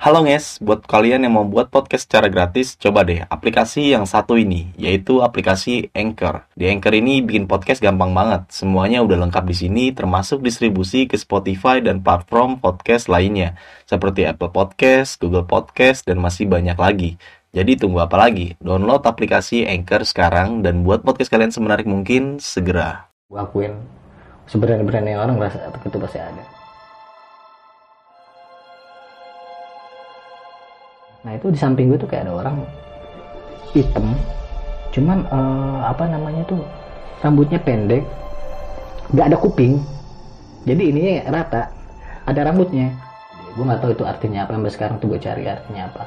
Halo guys, buat kalian yang mau buat podcast secara gratis, coba deh aplikasi yang satu ini, yaitu aplikasi Anchor. Di Anchor ini bikin podcast gampang banget. Semuanya udah lengkap di sini, termasuk distribusi ke Spotify dan platform podcast lainnya, seperti Apple Podcast, Google Podcast, dan masih banyak lagi. Jadi tunggu apa lagi? Download aplikasi Anchor sekarang dan buat podcast kalian semenarik mungkin segera. gue akuin sebenarnya orang rasa itu pasti ada nah itu di samping gue tuh kayak ada orang hitam. Cuman eh, apa namanya tuh rambutnya pendek nggak ada kuping. Jadi ini rata ada rambutnya. Gue nggak tahu itu artinya apa sampai sekarang tuh gue cari artinya apa.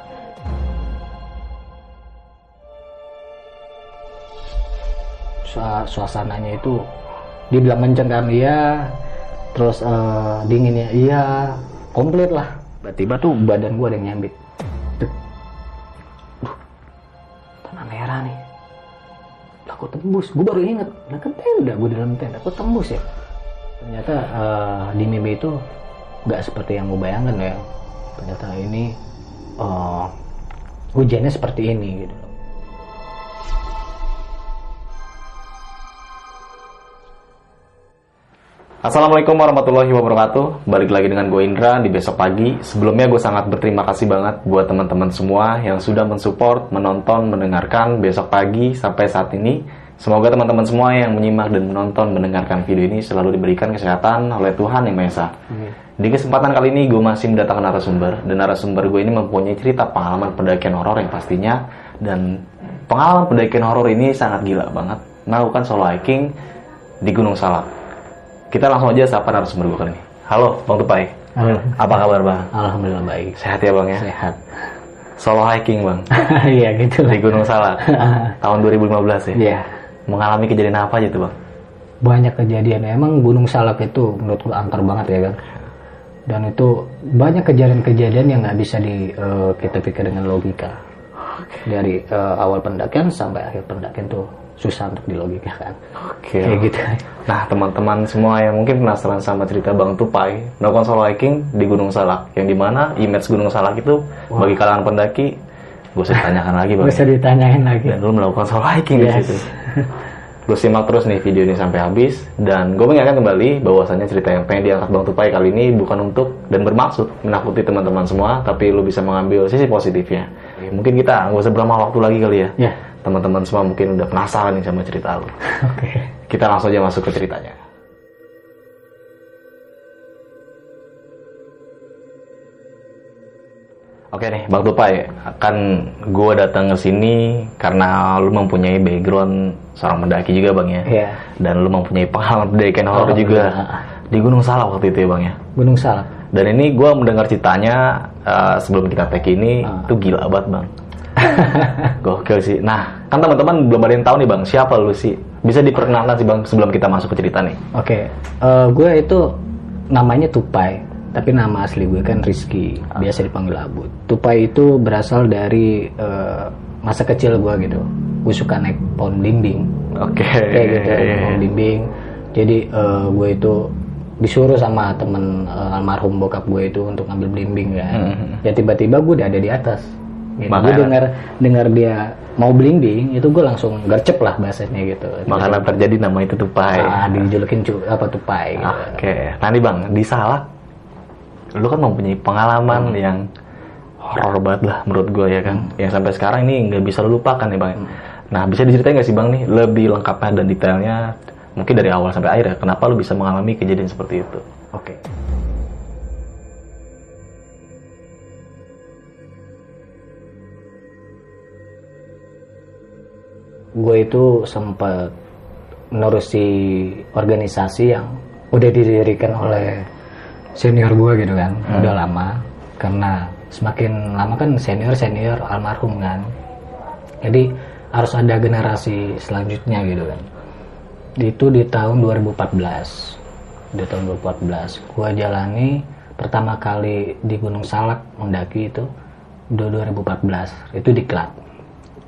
Sua- suasananya itu dibilang mencengkam iya. Terus eh, dinginnya iya. Komplit lah. Tiba-tiba tuh badan gue ada yang nyambit kok tembus. Gue baru inget lah kan tenda gue dalam tenda. Kok tembus ya. Ternyata eh, di mimpi itu nggak seperti yang gue bayangkan ya. Ternyata ini eh, hujannya seperti ini gitu Assalamualaikum warahmatullahi wabarakatuh. Balik lagi dengan gue Indra di besok pagi. Sebelumnya gue sangat berterima kasih banget Buat teman-teman semua yang sudah mensupport Menonton, mendengarkan besok pagi Sampai saat ini. Semoga teman-teman semua yang menyimak dan menonton Mendengarkan video ini selalu diberikan kesehatan Oleh Tuhan Yang Maha Esa. Di kesempatan kali ini gue masih mendatangkan narasumber. Dan narasumber gue ini mempunyai cerita pengalaman pendakian horor yang pastinya. Dan pengalaman pendakian horor ini sangat gila banget. Melakukan solo hiking di Gunung Salak kita langsung aja sapa narasumber gue kali ini. Halo, Bang Tupai. Halo. Apa kabar, Bang? Alhamdulillah baik Sehat ya, Bang ya? sehat Solo hiking, Bang. iya gitu Di Gunung Salak. tahun 2015 ya. Iya. Mengalami kejadian apa aja tuh, Bang? banyak kejadian emang Gunung Salak itu menurut gue angker banget ya kan dan itu banyak kejadian-kejadian yang nggak bisa di eh, kita pikir dengan logika dari eh, awal pendakian sampai akhir pendakian tuh susah untuk dilogikakan Oke. kayak gitu Nah, teman-teman semua yang mungkin penasaran sama cerita Bang Tupai melakukan solo hiking di Gunung Salak, yang di mana image Gunung Salak itu bagi kalangan pendaki, gue usah ditanyakan lagi, Bang. nggak usah ditanyain lagi dan lu melakukan solo hiking di Yes. situ. Lu simak terus nih video ini sampai habis dan gue mengingatkan kembali bahwasannya cerita yang pengen diangkat Bang Tupai kali ini bukan untuk dan bermaksud menakuti teman-teman semua, tapi lu bisa mengambil sisi positifnya. Mungkin kita nggak usah berlama waktu lagi kali ya. ya Teman-teman semua mungkin udah penasaran nih sama cerita lu. oke Kita langsung aja masuk ke ceritanya. Oke nih, Bang Tupai, kan gue datang ke sini karena lu mempunyai background seorang pendaki juga, Bang ya. Iya. Dan lu mempunyai pengalaman pendakian horor Oh, juga di Gunung Salak waktu itu ya, Bang ya. Gunung Salak Dan ini gue mendengar ceritanya eh, sebelum kita tag ini Ah. itu gila banget, Bang. Gokil sih. Nah, kan teman-teman belum ada yang tahu nih, Bang, siapa lu sih? Bisa diperkenalkan sih, Bang, sebelum kita masuk ke cerita nih. Oke, eh, gue itu namanya Tupai, tapi nama asli gue kan Rizky, biasa dipanggil Abu. Tupai itu berasal dari eh, masa kecil gue gitu. Gue suka naik pohon bimbing, Oke. kayak gitu, pohon bimbing. Jadi eh, gue itu disuruh sama temen eh, almarhum bokap gue itu untuk ngambil blimbing kan. Ya tiba-tiba gue udah ada di atas. Gitu. Gue dengar dengar dia mau blimbing, itu gue langsung gercep lah bahasanya gitu. Makanya terjadi nama itu Tupai. Ah, dijulukin cu- apa tupai gitu. Oke, nanti bang di Salak, lu kan mempunyai pengalaman Hmm. yang horor banget lah menurut gue ya kan, yang sampai sekarang ini nggak bisa lu lupakan ya bang. Hmm. Nah bisa diceritain nggak sih bang nih lebih lengkapnya dan detailnya, mungkin dari awal sampai akhir ya, kenapa lu bisa mengalami kejadian seperti itu? Oke. Gue itu sempat menerusi organisasi yang udah didirikan oleh senior gue gitu kan, udah lama. Karena semakin lama kan senior senior almarhum kan, jadi harus ada generasi selanjutnya gitu kan. Itu di tahun 2014 di tahun 2014 gua jalani pertama kali di Gunung Salak mendaki itu di 2014 itu di Klat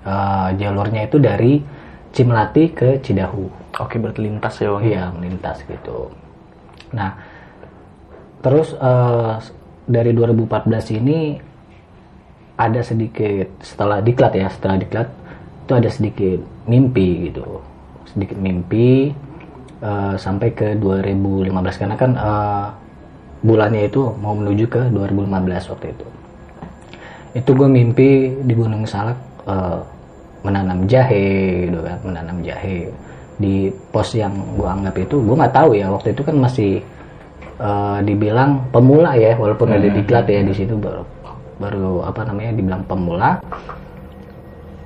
Eh, jalurnya itu dari Cimlati ke Cidahu. Oke berarti lintas ya bang. iya melintas gitu. Nah terus eh, dari 2014 ini ada sedikit setelah diklat ya setelah diklat itu ada sedikit mimpi gitu. Sedikit mimpi uh, sampai ke 2015 karena kan uh, bulannya itu mau menuju ke 2015 waktu itu. Itu gue mimpi di Gunung Salak uh, menanam jahe gitu kan menanam jahe di pos yang gue anggap itu gue nggak tahu ya waktu itu kan masih uh, dibilang pemula ya walaupun hmm. ada diklat ya di situ baru baru apa namanya dibilang pemula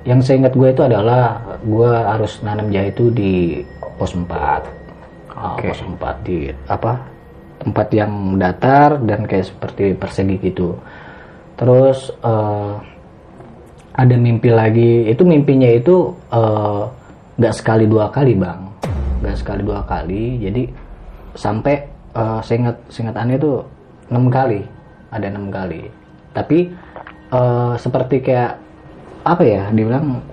yang saya ingat gue itu adalah gue harus nanam jahe itu di pos 4 okay. uh, pos 4 di apa tempat yang datar dan kayak seperti persegi gitu terus uh, ada mimpi lagi. Itu mimpinya itu uh, nggak sekali dua kali bang. Nggak sekali dua kali. Jadi sampai uh, seingat seingat aneh itu enam kali. Ada enam kali. Tapi uh, seperti kayak apa ya dibilang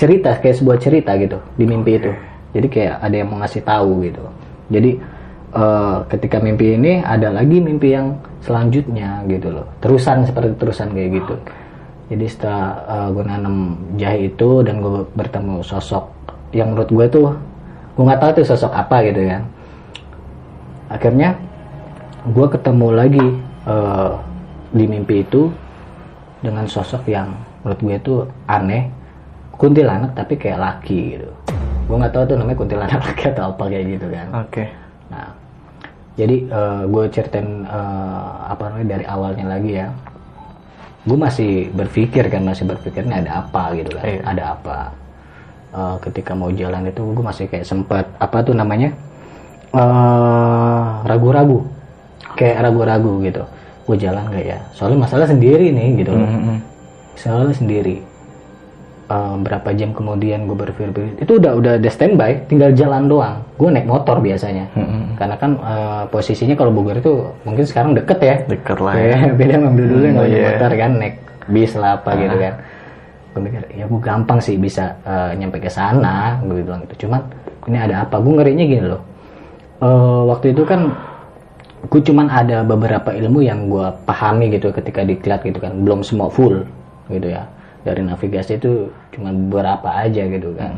cerita kayak sebuah cerita gitu di mimpi itu. Jadi kayak ada yang mau ngasih tahu gitu. Jadi uh, ketika mimpi ini ada lagi mimpi yang selanjutnya gitu loh. Terusan seperti terusan kayak gitu jadi setelah uh, gue nanam jahe itu dan gue bertemu sosok yang menurut gue tuh gue nggak tahu tuh sosok apa gitu kan. Akhirnya gue ketemu lagi uh, di mimpi itu dengan sosok yang menurut gue tuh aneh kuntilanak tapi kayak laki gitu. Gue nggak tahu tuh namanya kuntilanak laki atau apa kayak gitu kan. Oke. Okay. nah jadi uh, gue ceritain uh, apa namanya dari awalnya lagi ya gue masih berpikir kan masih berpikir ini ada apa gitu kan iya. ada apa. Uh, ketika mau jalan itu gue masih kayak sempat apa tuh namanya ragu ragu-ragu. Kayak ragu-ragu gitu. Gue jalan gak ya? Soalnya masalah sendiri nih gitu loh. Mm -hmm. soalnya sendiri uh, berapa jam kemudian gue berpikir itu udah udah ada standby tinggal jalan doang. Gue naik motor biasanya. Mm-hmm. karena kan uh, posisinya kalau Bogor itu mungkin sekarang deket ya. Deket lah ya. beda sama dulu mm, naik yeah. motor kan naik bis lah apa uh. gitu kan. Gue mikir ya gue gampang sih bisa uh, nyampe ke sana gue bilang gitu. Cuman ini ada apa? Gue ngerinya gini loh. Uh, waktu itu kan gue cuman ada beberapa ilmu yang gue pahami gitu ketika diklat gitu kan. Belum semua full gitu ya dari navigasi itu cuma beberapa aja gitu kan.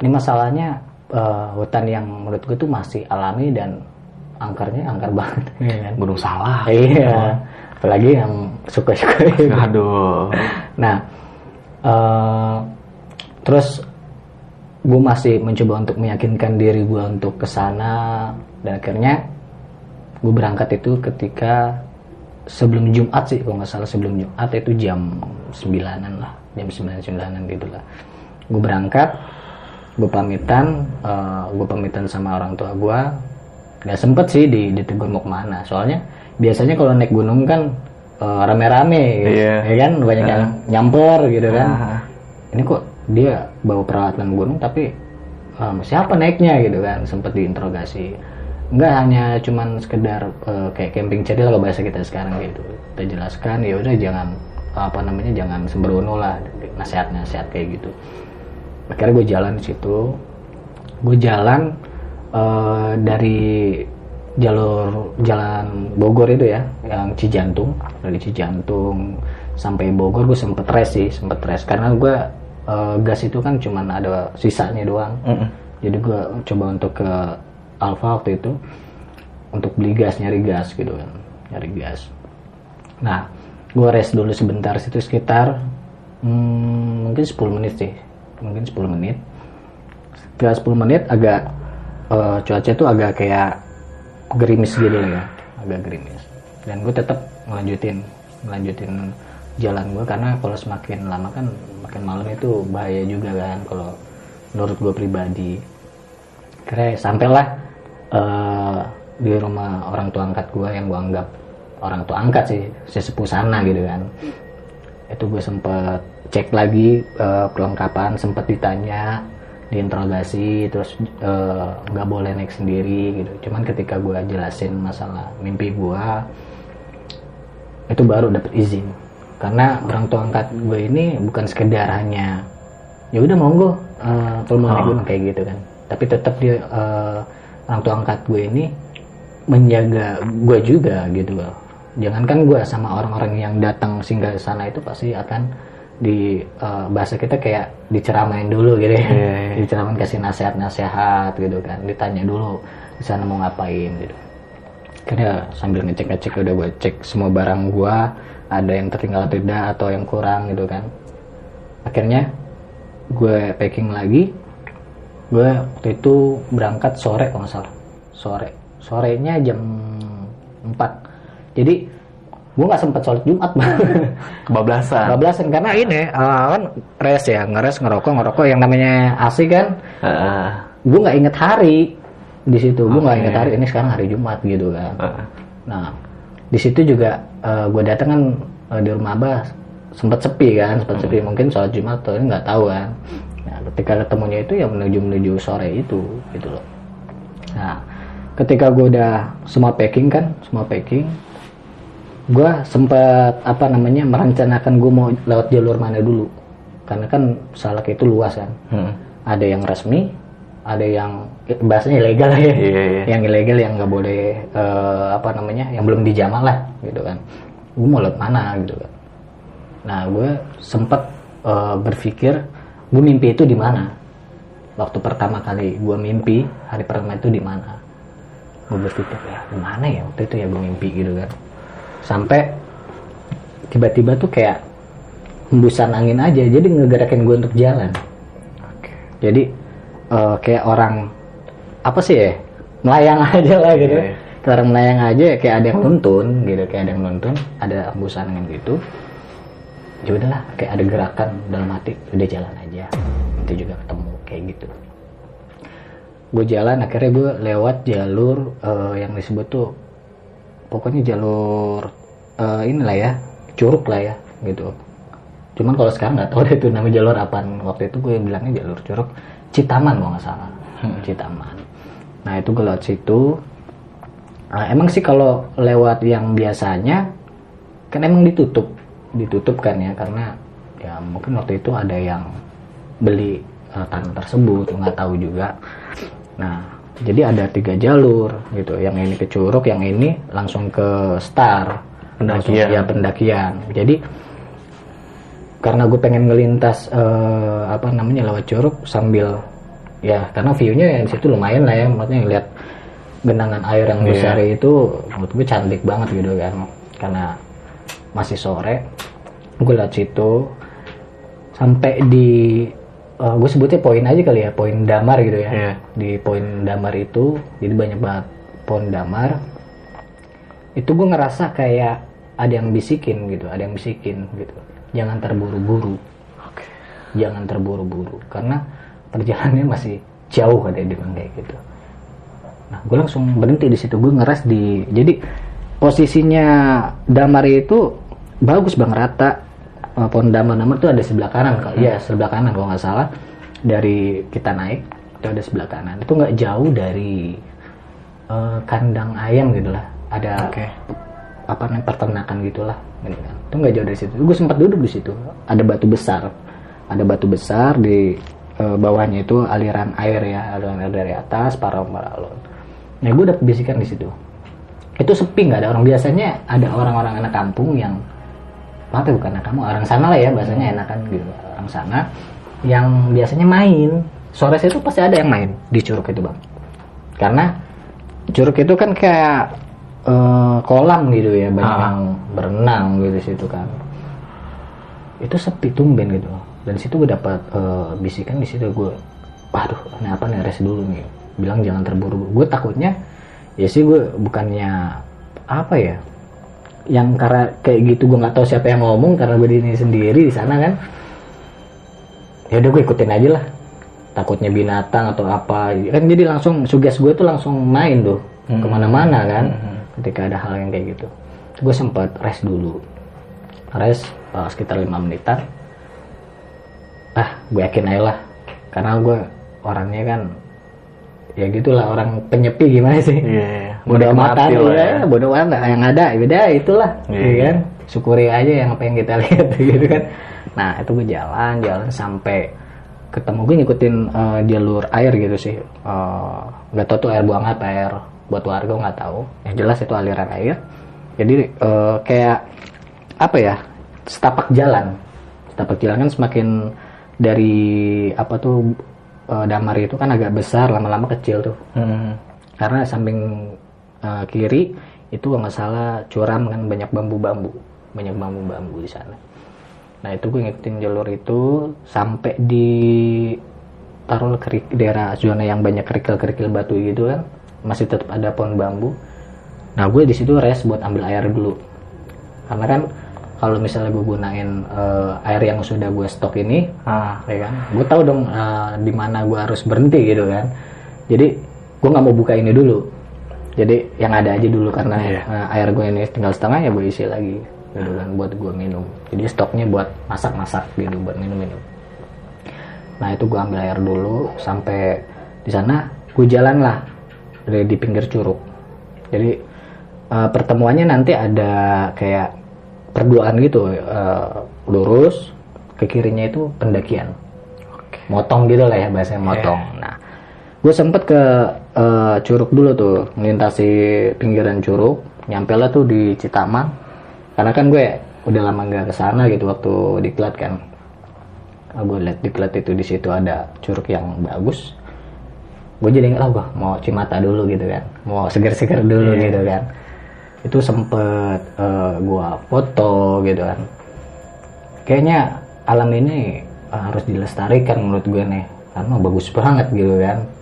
Ini masalahnya uh, hutan yang menurut gue tuh masih alami dan angkarnya angker banget. Ya kan? gunung salah iya. Apalagi yang suka-suka aduh. Nah uh, terus gue masih mencoba untuk meyakinkan diri gue untuk ke sana. Dan akhirnya gue berangkat itu ketika sebelum Jumat sih kalau nggak salah sebelum Jumat itu jam sembilanan lah jam sembilan sembilanan gitu lah. Gue berangkat gue pamitan uh, gue pamitan sama orang tua gue nggak sempet sih di ditegur mau ke mana. Soalnya biasanya kalau naik gunung kan uh, rame-rame gitu, yeah. ya kan? Banyak uh. yang nyamper gitu kan. Uh. ini kok dia bawa peralatan gunung tapi um, siapa naiknya gitu kan? Sempet diinterogasi nggak hanya cuman sekedar uh, kayak camping cari lah bahasa kita sekarang gitu. Kita jelaskan ya udah jangan apa namanya jangan sembrono lah nasihat-nasihat kayak gitu. Akhirnya gue jalan di situ. Gue jalan uh, dari jalur jalan Bogor itu ya yang Cijantung dari Cijantung sampai Bogor gue sempet res sih sempet res karena gue uh, gas itu kan cuman ada sisanya doang. Mm -hmm. jadi gue coba untuk ke Alfa waktu itu untuk beli gas nyari gas gitu kan nyari gas. Nah gue rest dulu sebentar situ sekitar hmm, mungkin 10 menit sih mungkin 10 menit. Setelah 10 menit agak uh, cuaca itu agak kayak gerimis gitu ya agak gerimis. Dan gue tetap melanjutin melanjutin jalan gue karena kalau semakin lama kan makin malam itu bahaya juga kan kalau menurut gue pribadi. Kira sampailah uh, di rumah orang tua angkat gue yang gue anggap orang tua angkat sih sesepuh sana gitu kan. Itu gue sempet cek lagi uh, kelengkapan sempet ditanya diinterogasi terus eh, nggak uh, boleh naik sendiri gitu. Cuman ketika gue jelasin masalah mimpi gue itu baru dapet izin. Karena orang tua angkat gue ini bukan sekedar hanya ya udah monggo uh, kalau mau naik gunung kayak gitu kan. Tapi tetap dia uh, orang tua angkat gue ini menjaga gue juga gitu. Loh jangankan gue sama orang-orang yang datang singgah sana itu pasti akan di eh, bahasa kita kayak diceramain dulu gitu ya. Iya, iya. diceramain kasih nasihat-nasihat gitu kan. Ditanya dulu di sana mau ngapain? gitu. Karena sambil ngecek-ngecek udah gue cek semua barang gue ada yang tertinggal atau tidak atau yang kurang gitu kan. Akhirnya gue packing lagi gue waktu itu berangkat sore kalau nggak salah. Sore. Sorenya jam 4 jadi gue nggak sempat sholat jumat Kebablasan. bablasan karena ini eh, kan res ya ngeres ngerokok ngerokok yang namanya asik kan. Heeh. gue nggak inget hari di situ. Gue nggak Oke. inget hari. Ini sekarang hari jumat gitu kan. Heeh. Nah, di situ juga gue datang kan eh, di rumah abah. Sempat sepi kan, sempat sepi. Mungkin sholat jumat atau ini nggak tahu kan. Nah, ketika ketemunya itu ya menuju menuju sore itu gitu loh. Nah, ketika gue udah semua packing kan, semua packing, gue sempat apa namanya merencanakan gue mau lewat jalur mana dulu, karena kan salak itu luas kan. Hmm. Ada yang resmi, ada yang eh, bahasanya ilegal ya Iya, iya. yang ilegal yang nggak boleh eh, apa namanya yang belum dijamal lah gitu kan gue mau lewat mana gitu kan nah gue sempat eh, berpikir gue mimpi itu di mana? Waktu pertama kali gue mimpi hari pertama itu di mana? Gue berpikir ya di mana ya waktu itu ya gue mimpi gitu kan. Sampai tiba-tiba tuh kayak hembusan angin aja jadi ngegerakin gue untuk jalan. Oke. jadi eh, kayak orang apa sih ya melayang aja lah gitu. Iya. Kayak orang melayang aja kayak ada yang nuntun gitu. Kayak ada yang nuntun ada embusan angin gitu ya udahlah kayak ada gerakan dalam hati udah jalan aja. Itu juga ketemu kayak gitu. Gue jalan akhirnya gue lewat jalur eh, yang disebut tuh pokoknya jalur eh, inilah ya curug lah ya gitu. Cuman kalau sekarang nggak tahu deh itu nama jalur apaan. Waktu itu gue bilangnya jalur curug Citaman kalau nggak salah. Citaman. Nah itu gue lewat situ. Nah, emang sih kalau lewat yang biasanya kan emang ditutup ditutup kan ya karena ya mungkin waktu itu ada yang beli eh, tanah tersebut nggak tahu juga nah jadi ada tiga jalur gitu yang ini ke Curug yang ini langsung ke Star Langsung- Pendakian. ya pendakian jadi karena gue pengen ngelintas eh, apa namanya lewat Curug sambil ya karena view-nya ya di situ lumayan lah ya maksudnya ngeliat genangan air yang Iya. besar itu menurut gue cantik banget gitu kan karena masih sore gue liat situ. Sampai di eh, gue sebutnya poin aja kali ya poin damar gitu ya. Iya. di poin damar itu jadi banyak banget pohon damar. Itu gue ngerasa kayak ada yang bisikin gitu ada yang bisikin gitu. Jangan terburu-buru. Oke. jangan terburu-buru karena perjalanannya masih jauh ada dia bilang kayak gitu. Nah gue langsung berhenti di situ. Gue ngeras di jadi posisinya damar itu bagus bang rata. Eh, pohon damar tuh ada sebelah kanan kalau ya sebelah kanan kalau nggak salah. Dari kita naik itu ada sebelah kanan. Itu nggak jauh dari eh, kandang ayam gitu lah. Ada Oke. apa namanya peternakan gitulah. Gitu kan. Itu nggak jauh dari situ. Gue sempat duduk di situ. Ada batu besar. Ada batu besar di eh, bawahnya itu aliran air ya. Aliran air dari atas paralon paralon nah gue dapet bisikan di situ. Itu sepi nggak ada orang. Biasanya ada orang-orang anak kampung yang bukan anak kampung orang sana lah ya bahasanya enakan gitu. Orang sana yang biasanya main. Sore itu pasti ada yang main di curug itu bang. Karena curug itu kan kayak eh, kolam gitu ya banyak Ah. yang berenang gitu situ kan. Itu sepi tumben gitu. Dan situ gue dapat eh, bisikan di situ gue waduh ini apa nih res dulu nih. Bilang jangan terburu-buru. Gue takutnya ya sih gue bukannya apa ya yang karena kayak gitu gue nggak tahu siapa yang ngomong karena gue di sini sendiri di sana kan. Ya udah gue ikutin aja lah. Takutnya binatang atau apa. Kan jadi langsung suges gue tuh langsung main tuh ke mana-mana kan ketika ada hal yang kayak gitu. Gue sempat rest dulu. Rest eh, sekitar lima menitan. Ah gue yakin aja lah. Karena gue orangnya kan ya gitulah orang penyepi gimana sih? Iya, bodoh amatan ya, ya. bodoh amat yang ada ya udah itulah. Iya, ya iya. kan? Syukuri aja yang apa yang kita lihat gitu kan. Nah itu gue jalan jalan sampai ketemu gue ngikutin eh, jalur air gitu sih. Eh, nggak tahu tuh air buang apa air buat warga nggak tahu. Yang jelas itu aliran air. Jadi eh, kayak apa ya setapak jalan. Setapak jalan kan semakin dari apa tuh damar itu kan agak besar lama-lama kecil tuh. Hmm. karena samping eh, kiri itu kalau nggak salah curam kan banyak bambu-bambu. Banyak bambu-bambu di sana. Nah itu gue ngikutin jalur itu sampai di taruh ke daerah zona yang banyak kerikil-kerikil batu gitu kan. Masih tetap ada pohon bambu. Nah gue di situ rest buat ambil air dulu. Karena kan kalau misalnya gue gunain eh, air yang sudah gue stok ini Ah. ya kan gue tahu dong eh, di mana gue harus berhenti gitu kan. Jadi gue nggak mau buka ini dulu jadi yang ada aja dulu karena Iya. eh, air gue ini tinggal setengah ya gue isi lagi. Gitu kan buat gue minum. Jadi stoknya buat masak-masak gitu buat minum-minum. Nah itu gue ambil air dulu sampai di sana gue jalan lah dari di pinggir curug. Jadi eh, pertemuannya nanti ada kayak perduaan gitu eh, lurus ke kirinya itu pendakian. Motong gitu lah ya bahasanya motong. Nah gue sempet ke eh, curug dulu tuh melintasi pinggiran curug nyampe lah tuh di Citaman. Karena kan gue udah lama nggak ke sana gitu waktu diklat kan. Gue liat diklat itu di situ ada curug yang bagus. Gue jadi nggak gue mau cimata dulu gitu kan. Mau seger-seger dulu gitu kan. Itu sempet eh, gua foto gitu kan. Kayaknya alam ini harus dilestarikan menurut gue nih. Karena bagus banget gitu kan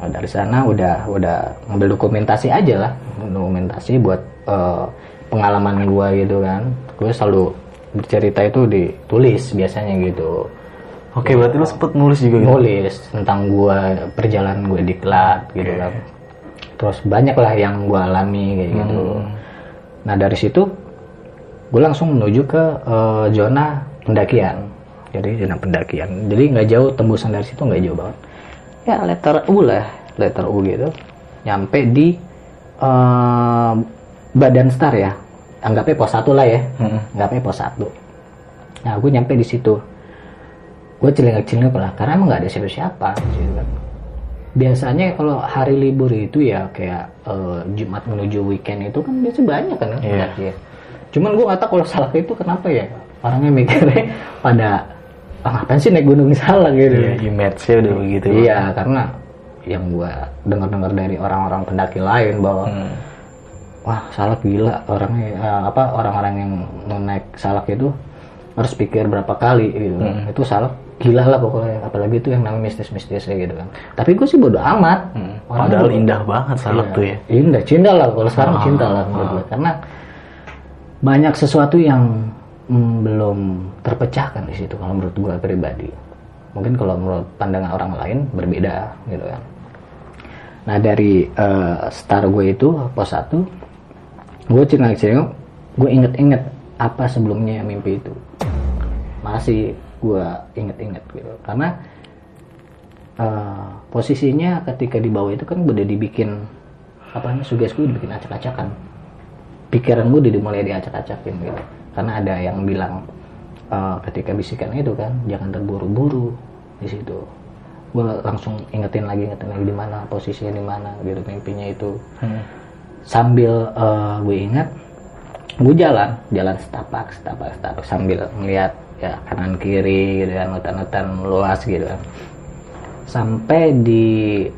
Nah, dari sana udah udah ngambil dokumentasi aja lah. Dokumentasi buat eh, pengalaman gua gitu kan. Gue selalu bercerita itu ditulis biasanya gitu. Oke, berarti lu sempet nulis juga gitu. nulis tentang gua perjalanan gue diklat gitu kan. Terus banyak lah yang gua alami kayak gitu. Nah dari situ gue langsung menuju ke eh, zona pendakian. Jadi zona pendakian. Jadi nggak jauh tembusan dari situ nggak jauh banget ya letter U lah letter U gitu. Nyampe di eh, badan star ya. Anggapnya pos satu lah ya. Anggapnya pos satu. Nah gue nyampe di situ. Gue celingak-celingak lah karena emang nggak ada siapa-siapa gitu kan. biasanya kalau hari libur itu ya kayak eh, Jumat menuju weekend itu kan biasa banyak kan pendaki ya. cuman gue nggak tahu kalau salak itu kenapa ya. Orangnya mikirnya pada ah, ngapain sih naik gunung salak gitu Iya, image-nya udah begitu. iya karena yang gue dengar-dengar dari orang-orang pendaki lain bahwa Hmm. wah salak gila orangnya eh, apa orang-orang yang mau naik salak itu harus pikir berapa kali gitu kan. itu salak gila lah pokoknya apalagi itu yang namanya mistis-mistis gitu kan tapi gue sih bodo amat Orangnya Padahal bodo- indah banget salak Iya. tuh ya. indah cinta lah kalau sekarang cinta lah gue karena banyak sesuatu yang belum terpecahkan di situ kalau menurut gue pribadi. Mungkin kalau menurut pandangan orang lain berbeda gitu kan. Nah dari eh, star gue itu pos satu gue cengak-cengok gue inget-inget apa sebelumnya mimpi itu. Masih gue inget-inget gitu. Karena eh, posisinya ketika di bawah itu kan udah dibikin apa namanya suges gue dibikin acak-acakan. Pikiran gue udah mulai diacak-acakin gitu karena ada yang bilang eh, ketika bisikan itu kan jangan terburu-buru di situ. Gue langsung ingetin lagi ingetin lagi di mana posisinya di mana gitu mimpinya itu. Sambil eh, gue ingat gue jalan jalan setapak setapak setapak sambil melihat ya kanan kiri gitu kan hutan-hutan luas gitu kan. Sampai di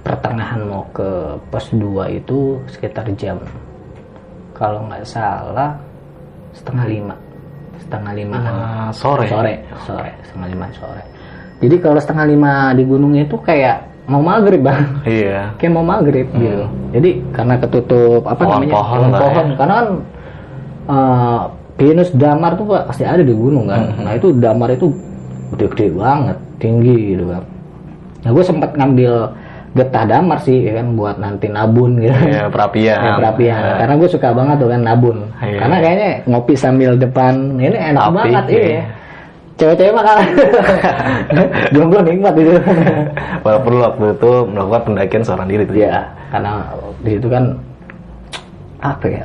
pertengahan mau ke pos 2 itu sekitar jam kalau nggak salah setengah lima setengah lima. Ah, sore. sore sore setengah lima sore. Jadi kalau setengah lima di gunung itu kayak mau maghrib bang. Iya. kayak mau maghrib gitu. Jadi karena ketutup apa namanya? Pohon-pohon lah ya. pohon karena kan eh, pinus damar tuh Pak, pasti ada di gunung kan. Mm-hmm. nah itu damar itu gede-gede banget tinggi gitu kan nah gue sempat ngambil getah damar sih ya kan buat nanti nabun gitu Iya, perapian. Ya, perapian. Karena gue suka banget tuh kan nabun. Iya. Karena kayaknya ngopi sambil depan ini enak Apik, banget iya. iya. Cewek-cewek mah kalah. Jomblo nikmat itu. Walaupun waktu itu melakukan pendakian seorang diri tuh. Iya, karena di situ kan apa ya?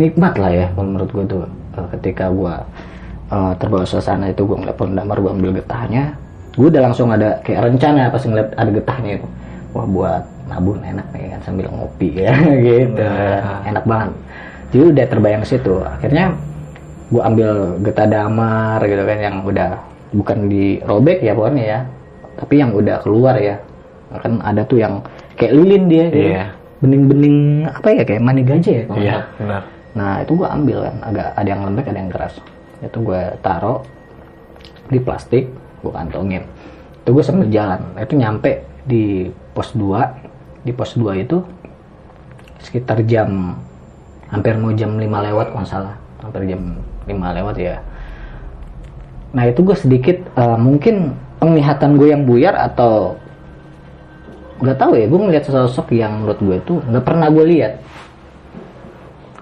Nikmat lah ya menurut gue tuh Eh, ketika gue eh, terbawa suasana itu gue ngeliat pohon damar gue ambil getahnya gue udah langsung ada kayak rencana pas ngeliat ada getahnya itu wah buat nabun enak nih kan sambil ngopi ya gitu enak banget jadi udah terbayang situ akhirnya gue ambil getah damar gitu kan yang udah bukan dirobek ya pokoknya ya tapi yang udah keluar ya kan ada tuh yang kayak lilin dia gitu. Iya. bening-bening apa ya kayak mani gajah ya Iya, benar. Nah itu gue ambil kan, agak ada yang lembek ada yang keras. Itu gue taruh di plastik, gue kantongin. Itu gue sambil jalan. Itu nyampe di pos 2 Di pos 2 itu sekitar jam hampir mau jam 5 lewat kalau salah. Hampir jam 5 lewat ya. Nah itu gue sedikit eh, mungkin penglihatan gue yang buyar atau nggak tahu ya gue ngeliat sosok yang menurut gue itu nggak pernah gue lihat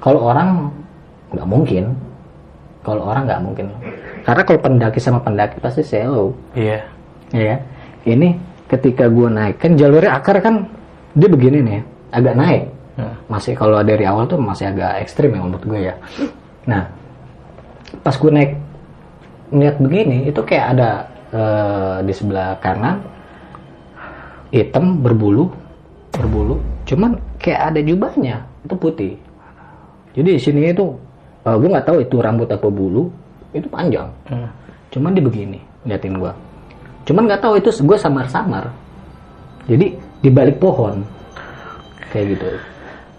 kalau orang nggak mungkin kalau orang nggak mungkin karena kalau pendaki sama pendaki pasti selo Iya. ya kan? ini ketika gue naik kan jalurnya akar kan dia begini nih agak naik Hmm. masih kalau dari awal tuh masih agak ekstrim ya menurut gue ya nah pas gue naik lihat begini itu kayak ada eh, di sebelah kanan hitam berbulu berbulu cuman kayak ada jubahnya itu putih jadi di sini itu eh, gue nggak tahu itu rambut apa bulu itu panjang. Hmm. cuman dia begini liatin gua. Cuman nggak tahu itu gue samar-samar. Jadi di balik pohon. Kayak gitu.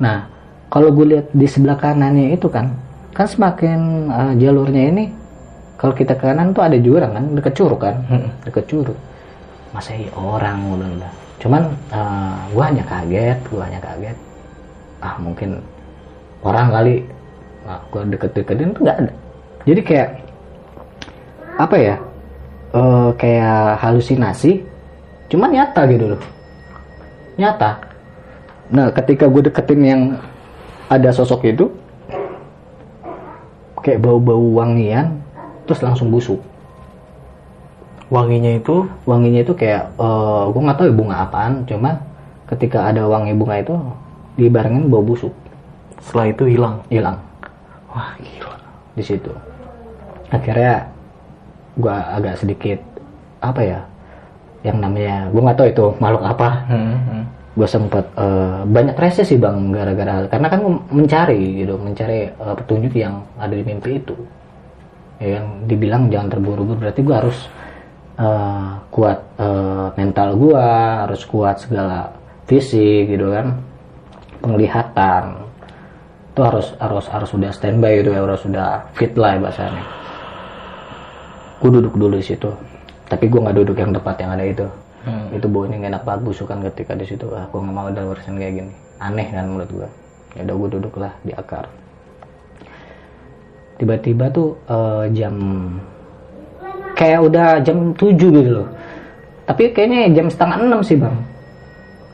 Nah kalau gue lihat di sebelah kanannya itu kan kan semakin uh, jalurnya ini kalau kita ke kanan tuh ada jurang kan deket curug kan? Hmm. deket curug. Masa iya orang udah udah cuman uh, gue hanya kaget gue hanya kaget. Ah mungkin orang kali nah, gue deket-deketin tuh nggak ada jadi kayak apa ya eh, kayak halusinasi cuman nyata gitu loh. Nyata. Nah ketika gue deketin yang ada sosok itu kayak bau-bau wangian terus langsung busuk. Wanginya itu? Wanginya itu kayak eh gue nggak tahu ya bunga apaan cuma ketika ada wangi bunga itu dibarengin bau busuk. Setelah itu hilang. hilang. Wah, gila. di situ akhirnya gua agak sedikit apa ya yang namanya gua nggak tahu itu makhluk apa. Hmm, hmm. gue sempet eh, banyak rese sih bang gara-gara karena kan mencari gitu mencari eh, petunjuk yang ada di mimpi itu. Ya kan dibilang jangan terburu-buru berarti gua harus eh, kuat eh, mental gua harus kuat segala fisik gitu kan penglihatan. Itu harus harus harus sudah standby gitu ya harus sudah fit lah ya bahasanya gue duduk dulu di situ tapi gue nggak duduk yang tepat yang ada itu Hmm. itu baunya nggak enak banget busukan ketika di situ ah gue nggak mau ada urusan kayak gini aneh kan menurut gue ya udah gue duduk lah di akar tiba-tiba tuh eh, jam kayak udah jam 7 gitu loh tapi kayaknya jam setengah enam sih bang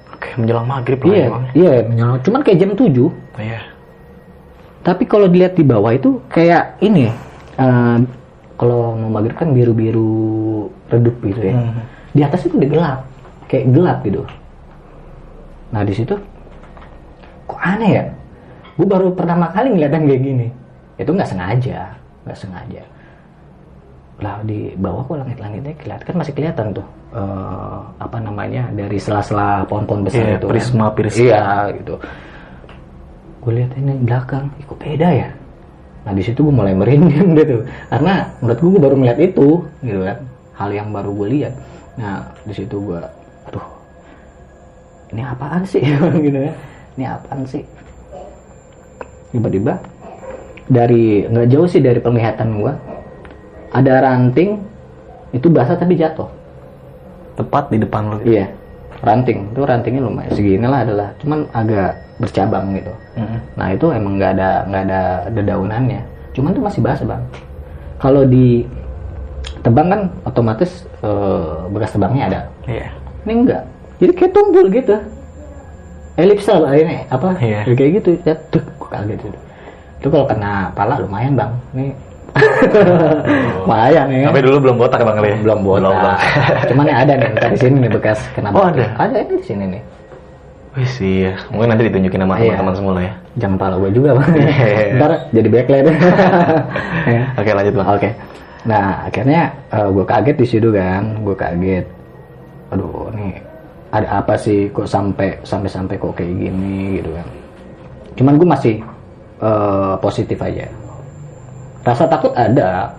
Oke, menjelang maghrib lah iya emang. iya menyala. cuman kayak jam 7 Iya. tapi kalau dilihat di bawah itu kayak ini eh, kalau mau maghrib kan biru-biru redup gitu ya. Hmm. di atas itu udah gelap kayak gelap gitu. Nah di situ kok aneh ya? Gue baru pertama kali ngeliat yang kayak gini. Itu nggak sengaja nggak sengaja. Lah di bawah kok langit-langitnya kelihatan kan masih kelihatan tuh eh, apa namanya dari sela-sela pohon-pohon besar Iya, itu prisma, kan. prisma. iya gitu. Gue lihat ini belakang kok beda ya nah di situ gue mulai merinding gitu. Karena menurut gue, gue baru melihat itu gitu kan. Hal yang baru gue lihat. Nah di situ gue aduh ini apaan sih? Gitu ya. Ini apaan sih? Tiba-tiba dari nggak jauh sih dari penglihatan gue ada ranting itu basah tapi jatuh. Tepat di depan lo. iya ranting itu rantingnya lumayan segini lah adalah cuman agak bercabang gitu Hmm. Nah itu emang nggak ada nggak ada dedaunannya. Cuman tuh masih basah bang. Kalau di tebang kan otomatis eh, bekas tebangnya ada. Iya. Ini enggak. Jadi kayak tumpul gitu. Elipsa lah ini apa? Iya. Kayak gitu. Ya, tuh, kaget itu. Itu kalau kena pala lumayan bang. Nih. lumayan ya. Sampai dulu belum botak Bang Kali. belum botak. Belum, belum. Cuman ya ada nih di sini nih bekas kena Oh, ada? Ada ini di sini nih. Wih sih, ya. mungkin nanti ditunjukin sama Iya. teman-teman semua lah ya. Jangan pala gue juga bang. Iya. Ntar jadi backlight. Ya. Oke lanjut bang. Oke. Nah akhirnya gue kaget di situ kan, gue kaget. Aduh nih ada apa sih kok sampai sampai sampai kok kayak gini gitu kan. Cuman gue masih eh, positif aja rasa takut ada.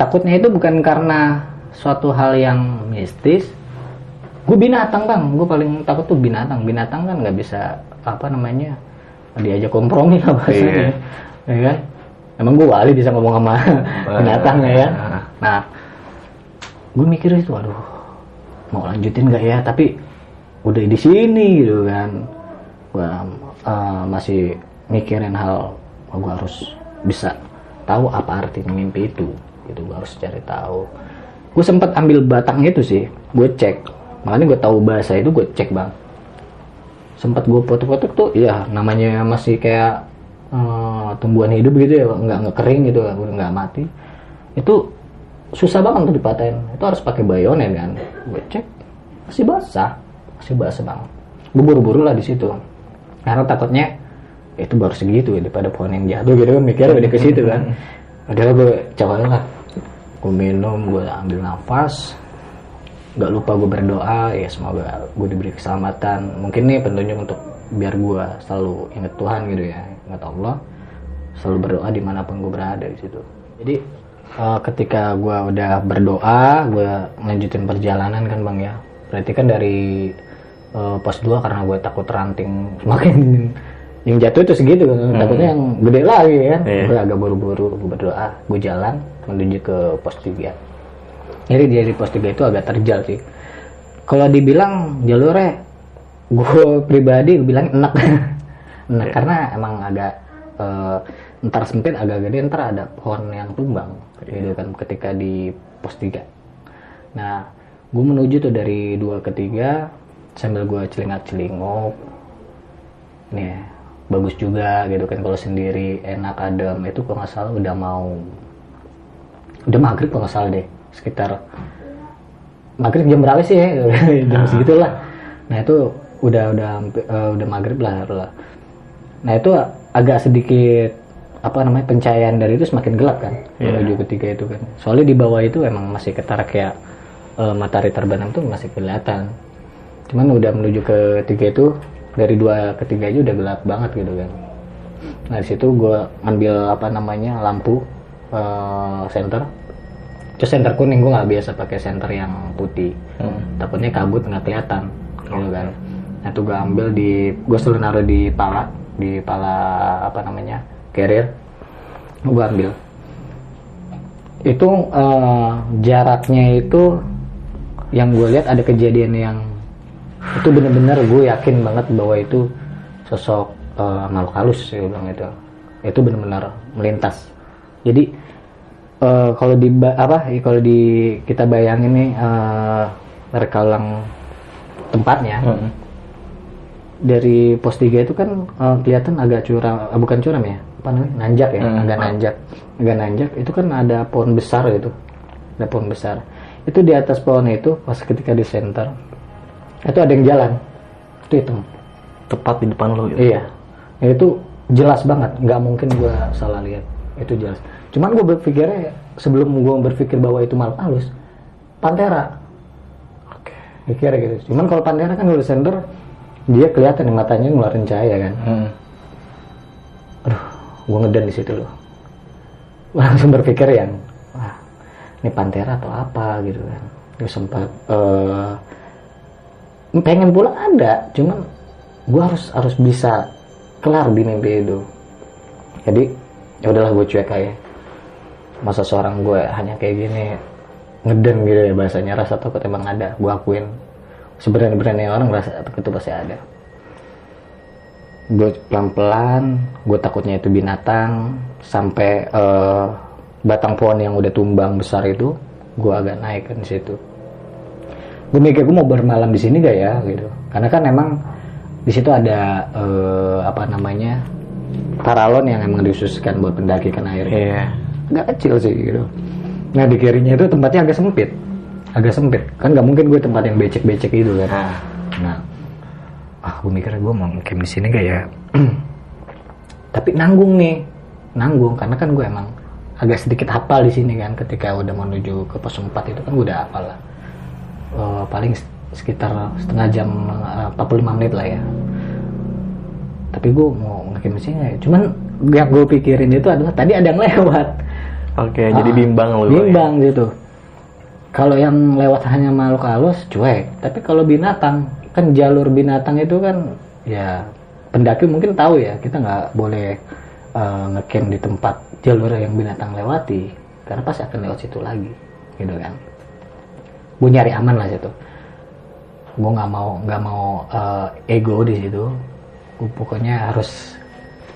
Takutnya itu bukan karena suatu hal yang mistis. Gue binatang bang. Gue paling takut tuh binatang. Binatang kan nggak bisa apa namanya diajak kompromi lah bahasanya. Ya kan? Emang gue wali bisa ngomong sama binatang ya kan? Nah. Gue mikir itu aduh mau lanjutin nggak ya? Tapi udah di sini gitu kan. Gue uh, masih mikirin hal gue harus bisa tahu apa artinya mimpi itu? Gitu gue harus cari tahu. Gue sempat ambil batang itu sih gue cek. Makanya gue tahu bahasa itu gue cek bang. Sempat gue foto-foto tuh ya namanya masih kayak uh, tumbuhan hidup gitu ya nggak nggak kering gitu udah nggak mati. Itu susah banget untuk dipatahin. Itu harus pakai bayonet kan. Gue cek masih basah. Masih basah banget gue buru-buru lah di situ. Karena takutnya itu baru segitu ya daripada pohon yang jatuh gitu kan mikirnya udah ke situ kan. Udah gue coba lah gue minum gue ambil nafas gak lupa gue berdoa ya semoga gue diberi keselamatan. Mungkin nih petunjuk untuk biar gue selalu inget Tuhan gitu ya inget Allah selalu berdoa di mana pun gue berada di situ. Jadi uh, ketika gue udah berdoa gue lanjutin perjalanan kan bang ya. Berarti kan dari uh, pos 2 karena gue takut ranting semakin yang jatuh itu segitu kan takutnya yang gede lagi kan? Iya. gue agak buru-buru gue berdoa gue jalan menuju ke pos 3 jadi dari pos 3 itu agak terjal sih. Kalau dibilang jalurnya gue pribadi gue bilang enak. Enak karena emang agak eh, ntar sempit agak gede ntar ada pohon yang tumbang. Gitu kan ketika di pos 3 nah gue menuju tuh dari dua ke tiga sambil gue celingat celinguk nih bagus juga gitu kan. Kalau sendiri enak adem itu kalau nggak salah udah mau udah maghrib kalau nggak salah deh sekitar maghrib jam berapa sih ya? Jam segitulah. Nah itu udah udah eh, udah maghrib lah lah nah itu agak sedikit apa namanya pencahayaan dari itu semakin gelap kan menuju ketiga itu kan. Soalnya di bawah itu emang masih ketara kayak eh, matahari terbenam tuh masih kelihatan. Cuman udah menuju ke tiga itu dari dua ke tiga aja udah gelap banget gitu kan. Nah di situ gue ngambil apa namanya lampu eh, senter. Itu senter kuning gue nggak biasa pakai senter yang putih. Takutnya kabut nggak kelihatan gitu kan. Nah itu gue ambil di gue selalu naruh di pala di pala apa namanya carrier. Gue ambil. Itu eh, jaraknya itu yang gue lihat ada kejadian yang itu bener-bener gue yakin banget bahwa itu sosok eh, makhluk halus saya bilang itu. Itu bener-bener melintas. Jadi eh, kalau di apa kalau di kita bayangin nih eh, rekalang tempatnya dari pos 3 itu kan eh, kelihatan agak curam eh, bukan curam ya apa namanya nanjak ya agak nanjak. Agak nanjak itu kan ada pohon besar gitu ada pohon besar. Itu di atas pohon itu pas ketika di center itu ada yang jalan. Itu hitam. Tepat di depan lo gitu. iya. Ya, itu jelas banget. Nggak mungkin gue salah lihat. Itu jelas. Cuman gue berpikirnya sebelum gue berpikir bahwa itu makhluk halus pantera. Oke. pikirnya gitu. Cuman kalau pantera kan udah center dia kelihatan yang matanya ngeluarin cahaya kan? Hmm. aduh gue ngeden di situ loh. Langsung berpikir yang wah ini pantera atau apa? Gitu kan. Gue sempat eh, pengen pulang ada cuman gue harus harus bisa kelar di mimpi itu. Jadi ya udahlah gue cuek aja. Masa seorang gue hanya kayak gini ngeden gitu ya bahasanya rasa takut emang ada gue akuin. Sebenarnya orang rasa takut itu pasti ada. Gue pelan-pelan gue takutnya itu binatang sampai eh, batang pohon yang udah tumbang besar itu gue agak naik kan situ gue mikir gue mau bermalam di sini gak ya? Gitu. Karena kan emang di situ ada eh, apa namanya paralon yang emang dikhususkan buat pendaki kan air. Iya. nggak kecil sih gitu. Nah di kirinya itu tempatnya agak sempit. Agak sempit. Kan nggak mungkin gue tempat yang becek-becek gitu kan. Nah, nah ah gue mikir gue mau camp di sini gak ya? Tapi nanggung nih. Nanggung karena kan gue emang agak sedikit hafal di sini kan. Ketika udah menuju ke pos 4 itu kan gue udah hafal lah Eh, paling sekitar setengah jam eh, 45 menit lah ya tapi gue mau sini nggak ya? cuman yang gue pikirin itu adalah tadi ada yang lewat Oke, jadi Ah, bimbang lu. ya? bimbang gitu kalau yang lewat hanya makhluk halus cuek tapi kalau binatang kan jalur binatang itu kan ya pendaki mungkin tahu ya kita nggak boleh uh, ngecamp di tempat jalur yang binatang lewati karena pasti akan lewat situ lagi gitu kan gue nyari aman lah situ. Gue nggak mau nggak mau uh, ego di situ. Gue pokoknya harus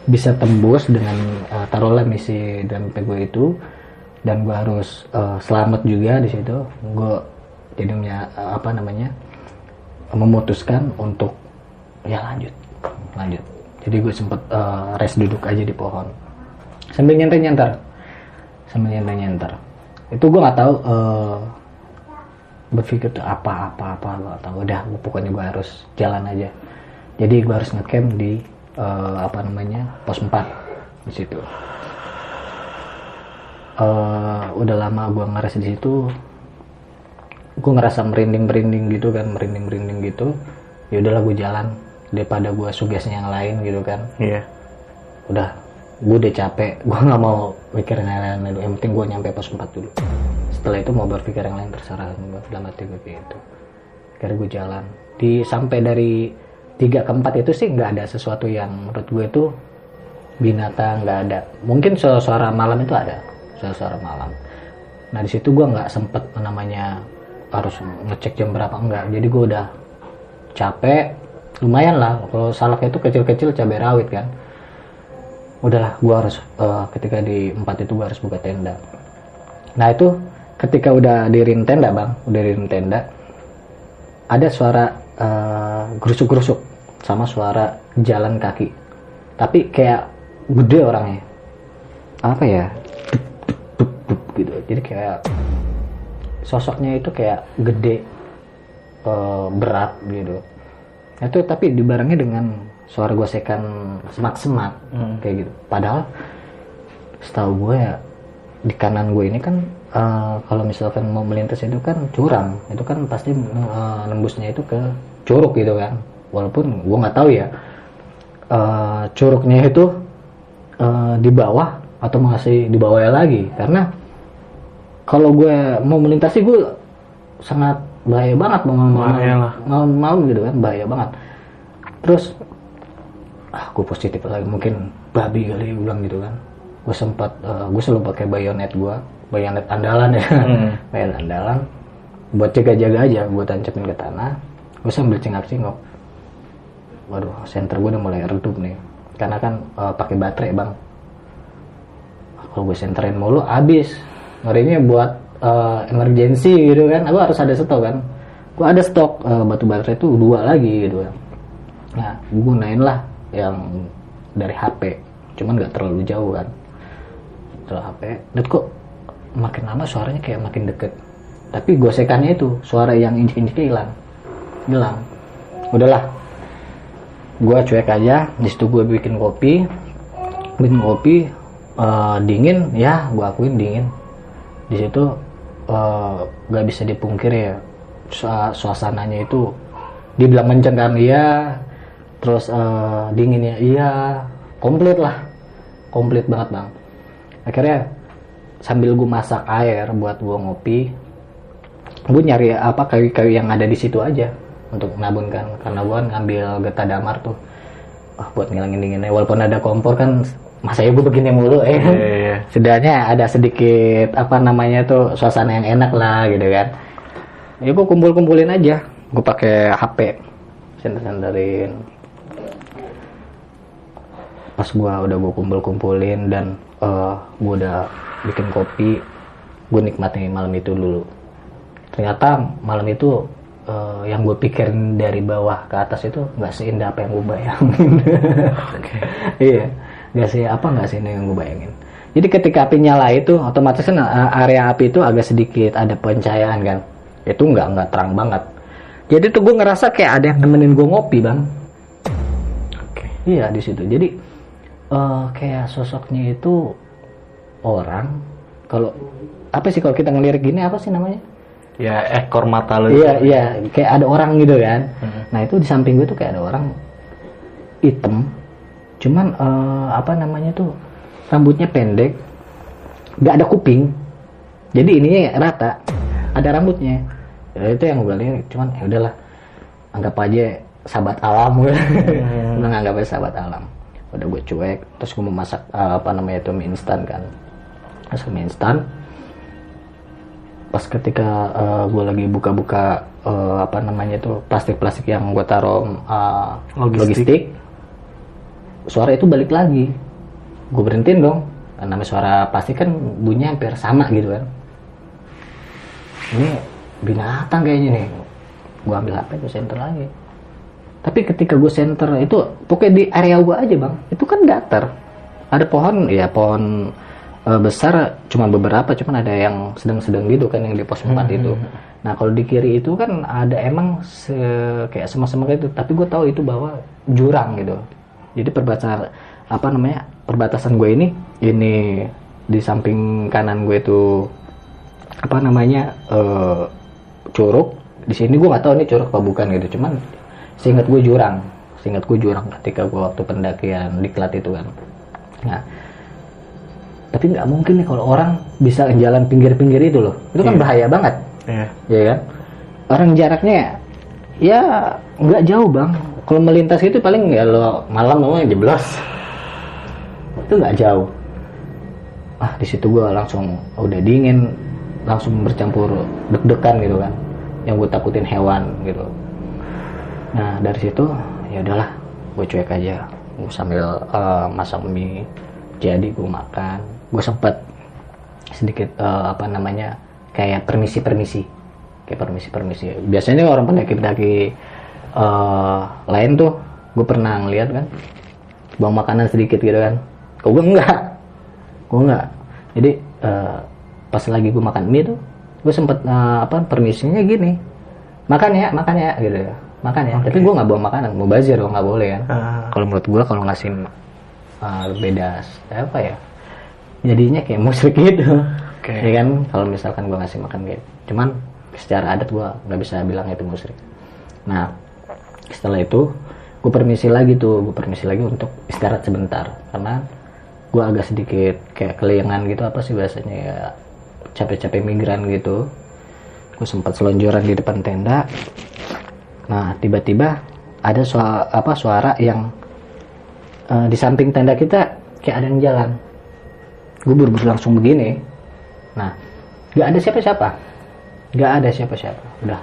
bisa tembus dengan uh, taruhlah misi dan gue itu. Dan gue harus uh, selamat juga di situ. Gue jadinya uh, apa namanya memutuskan untuk ya lanjut lanjut. Jadi gue sempet uh, rest duduk aja di pohon. Sambil nyantai nyantar sambil nyantai nyantar itu gue nggak tahu uh, berpikir tuh apa apa apa gue tahu. Udah gua- pokoknya gue harus jalan aja. Jadi gue harus ngecamp di eh, apa namanya pos 4 di situ. Eh, udah lama gue ngeres di situ. Gue ngerasa merinding merinding gitu kan merinding merinding gitu. Ya udahlah gue jalan daripada gue sugesnya yang lain gitu kan. Iya. udah gue udah capek gue nggak mau mikir yang lain-lain dulu yang penting gue nyampe pos 4 dulu. Setelah itu mau berpikir yang lain terserah. Dalam hati gue gitu. Akhirnya gue jalan. Di sampai dari tiga ke empat itu sih nggak ada sesuatu yang menurut gue itu binatang nggak ada. Mungkin su- suara malam itu ada. Suara malam. Nah di situ gue nggak sempet namanya harus ngecek jam berapa enggak jadi gue udah capek. Lumayan lah. Kalau salaknya itu kecil-kecil cabai rawit kan udahlah gue harus eh, ketika di empat itu gue harus buka tenda. Nah itu ketika udah dirin tenda bang udah dirin tenda ada suara eh, gerusuk-gerusuk sama suara jalan kaki. Tapi kayak gede orangnya. Apa ya? Gitu. Jadi kayak sosoknya itu kayak gede eh, berat gitu. Nah, itu tapi dibarengi dengan suara gosekan semak-semak kayak gitu. Padahal setahu gue ya di kanan gue ini kan eh, kalau misalkan mau melintas itu kan curang itu kan pasti eh, nembusnya itu ke curug gitu kan. Walaupun gue nggak tahu ya eh, curugnya itu eh, di bawah atau masih di bawahnya lagi. Karena kalau gue mau melintasi gue sangat bahaya banget mau mau mau mau gitu kan bahaya banget. Terus ah gue positif lagi. Mungkin babi kali gue bilang gitu kan. Gue sempat eh, gue selalu pakai bayonet gue bayonet andalan ya. Hmm. bayonet andalan. Buat jaga-jaga aja gue tancepin ke tanah. Gue sambil cengak-cengok. Waduh senter gue udah mulai redup nih. Karena kan eh, pakai baterai bang. Kalau gue senterin mulu habis. Ngerinya buat eh, emergency gitu kan. Aku harus ada stok kan. Gue ada stok eh, batu baterai itu dua lagi gitu kan. Nah gue gunain lah yang dari HP cuman nggak terlalu jauh kan. Terlalu HP dan kok makin lama suaranya kayak makin deket? Tapi gosekannya itu suara yang injek-injeknya hilang. Hilang. Udahlah. Gue cuek aja. Di situ gue bikin kopi. Bikin kopi eh, dingin. Ya gue akuin dingin. Di situ eh, nggak bisa dipungkir ya. Sua- suasananya itu dibilang mencengkam iya terus eh, dinginnya iya komplit lah. Komplit banget bang. Akhirnya sambil gue masak air buat gue ngopi gue nyari apa kayu-kayu yang ada di situ aja untuk nabunkan. Karena gue ngambil getah damar tuh. Ah buat ngilangin dinginnya. Walaupun ada kompor kan masa ya gue begini mulu eh. Iya, iya. setidaknya ada sedikit apa namanya tuh suasana yang enak lah gitu kan. Ya gue kumpul kumpulin aja. Gue pakai HP sender senderin pas gue udah gue kumpul kumpulin dan eh gue udah bikin kopi gue nikmatin malam itu dulu. Ternyata malam itu eh, yang gue pikirin dari bawah ke atas itu nggak seindah apa yang gue bayangin. Iya nggak sih apa nggak seindah yang gue bayangin. Jadi ketika api nyala itu otomatis kan eh, area api itu agak sedikit ada pencahayaan kan. Itu nggak nggak terang banget. Jadi tuh gue ngerasa kayak ada yang nemenin gue ngopi bang. Iya di situ. Jadi eh, kayak sosoknya itu orang. Kalau apa sih kalau kita ngelirik gini apa sih namanya? Ya ekor mata lu. Iya iya kayak ada orang gitu kan. Nah itu di samping gue tuh kayak ada orang hitam. Cuman eh, apa namanya tuh rambutnya pendek nggak ada kuping. Jadi ininya rata ada rambutnya. Ya, itu yang gue lihat cuman ya udahlah anggap aja sahabat alam. Gue udah nganggap aja sahabat alam udah gue cuek terus gue mau masak eh, apa namanya itu mie instan kan. Masak mie instan. Pas ketika gue lagi buka-buka eh, apa namanya itu plastik-plastik yang gue taruh eh, Logistik. logistik suara itu balik lagi. Gue berhentiin dong. Namanya suara pasti kan bunyinya hampir sama gitu kan. Ini binatang kayaknya nih. Gue ambil hp gue center lagi tapi ketika gue center itu pokoknya di area gue aja bang. Itu kan datar. Ada pohon ya pohon eh, besar cuma beberapa cuman ada yang sedang-sedang gitu kan yang di pos 4 itu. Nah kalau di kiri itu kan ada emang se- kayak semak-semak itu tapi gue tahu itu bahwa jurang gitu. Jadi perbatasan apa namanya perbatasan gue ini ini di samping kanan gue itu apa namanya eh, curug. Di sini gue nggak tahu ini curug apa bukan gitu. Cuman seingat gue jurang. Seingat gue jurang ketika gue waktu pendakian diklat itu kan. Nah tapi nggak mungkin nih kalau orang bisa jalan pinggir-pinggir itu loh. Itu kan Iya. bahaya banget. Iya. ya kan? Orang jaraknya ya nggak jauh bang. Kalau melintas itu paling ya lo malam lo jeblos. Itu nggak jauh. Ah di situ gue langsung udah dingin langsung bercampur deg-degan gitu kan. Yang gue takutin hewan gitu nah dari situ ya udahlah gue cuek aja. Gue sambil eh, masak mie jadi gue makan. Gue sempet sedikit eh, apa namanya kayak permisi permisi kayak permisi permisi biasanya orang pendaki pendaki eh, lain tuh gue pernah ngeliat kan buang makanan sedikit gitu kan. Kok gue enggak? Gue enggak? Jadi eh, pas lagi gue makan mie tuh gue sempet eh, apa permisinya gini. Makan ya makan ya gitu. ya makan ya? Tapi gue nggak bawa makanan mau bazir gue nggak boleh kan Ah. kalau menurut gue kalau ngasih uh, beda apa ya? Jadinya kayak musrik gitu. Oke. ya kan? Kalau misalkan gue ngasih makan gitu cuman secara adat gue nggak bisa bilang itu musrik. Nah setelah itu gue permisi lagi tuh gue permisi lagi untuk istirahat sebentar. Karena gue agak sedikit kayak keliengan gitu apa sih biasanya ya? Capek-capek migran gitu. Gue sempat selonjoran di depan tenda nah tiba-tiba ada suara apa suara yang eh, di samping tenda kita kayak ada yang jalan. Gue buru-buru langsung begini. Nah nggak ada siapa-siapa. Nggak ada siapa-siapa. Udah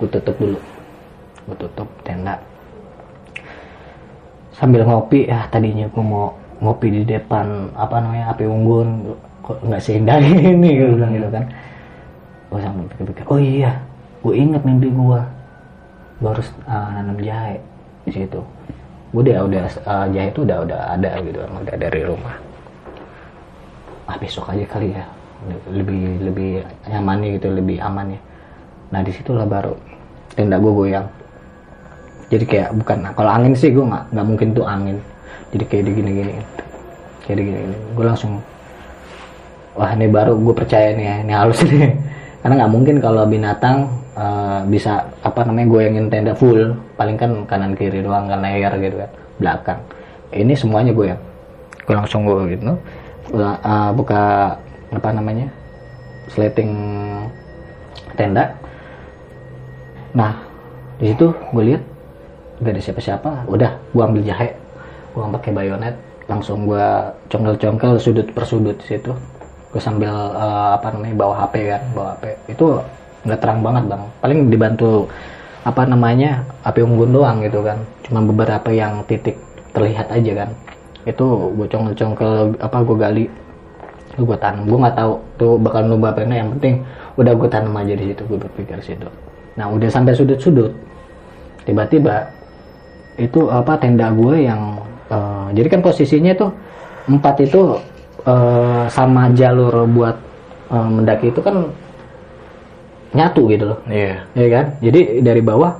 gue tutup dulu. Gue tutup tenda. Sambil ngopi ya tadinya gue mau ngopi di depan apa namanya api unggun. Kok nggak seindah ini gue bilang gitu kan. Gue sambil pikir-pikir oh iya gue inget mimpi gue gue harus uh, nanam jahe di situ. Gue udah udah uh, jahe itu udah udah ada gitu udah dari rumah. Ah besok aja kali ya. Lebih lebih nyamannya gitu lebih aman ya. Nah di situlah baru tenda gue goyang. Jadi kayak bukan kalau angin sih gue nggak nggak mungkin tuh angin. Jadi kayak di gini gini kayak di gini gini gue langsung wah ini baru gue percaya nih ya ini halus nih. Karena nggak mungkin kalau binatang eh, bisa apa namanya goyangin tenda full. Paling kan kanan kiri doang kan layar gitu kan belakang. Ini semuanya gue yang gue langsung gue gitu? Gua, eh, buka apa namanya sleting tenda. Nah di situ gue lihat gak ada siapa-siapa. Udah gue ambil jahe gue pakai bayonet. Langsung gue congkel-congkel sudut per sudut di situ. Gue sambil eh, apa namanya bawa HP kan bawa HP itu nggak terang banget bang. Paling dibantu apa namanya api unggun doang gitu kan. Cuma beberapa yang titik terlihat aja kan. Itu gue congkel-congkel apa gue gali. Itu gue tanam. Gue nggak tahu tuh bakal nubah apa yang penting udah gue tanam aja di situ gue berpikir situ. Nah udah sampai sudut-sudut tiba-tiba itu apa tenda gue yang eh, jadi kan posisinya tuh empat itu eh, sama jalur buat eh, mendaki itu kan nyatu gitu loh Iya. ya kan jadi dari bawah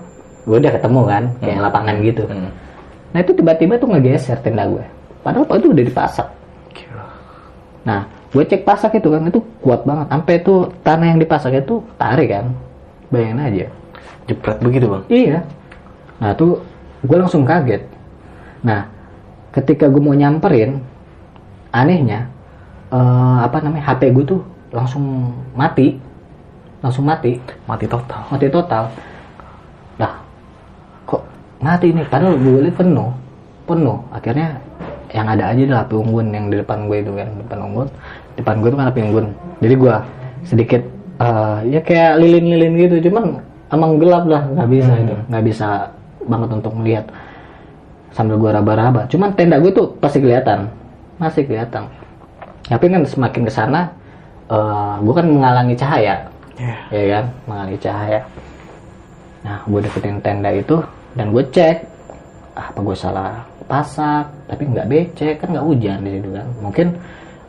gue udah ketemu kan kayak lapangan gitu Hmm. nah itu tiba-tiba tuh ngegeser tenda gue padahal itu udah dipasak Gila. nah gue cek pasak itu kan itu kuat banget sampai itu tanah yang dipasak itu tarik kan bayangin aja Jepret begitu bang. Iya. Nah tuh gue langsung kaget. Nah ketika gue mau nyamperin anehnya eh, apa namanya HP gue tuh langsung mati langsung mati? Mati total. mati total. Lah kok mati nih? Padahal gue liat penuh. Penuh. Akhirnya yang ada aja adalah api unggun yang di depan gue itu kan depan unggun depan gue itu kan api unggun jadi gue sedikit eh, ya kayak lilin-lilin gitu. Cuman emang gelap lah. Nggak bisa itu. Nggak bisa banget untuk melihat sambil gue raba-raba. Cuman tenda gue tuh pasti kelihatan. Masih kelihatan. Tapi kan semakin ke sana eh, gue kan menghalangi cahaya Iya. ya kan? Mengalami cahaya. Nah gue deketin tenda itu dan gue cek ah, apa gue salah pasak? Tapi nggak becek kan nggak hujan di situ kan. Mungkin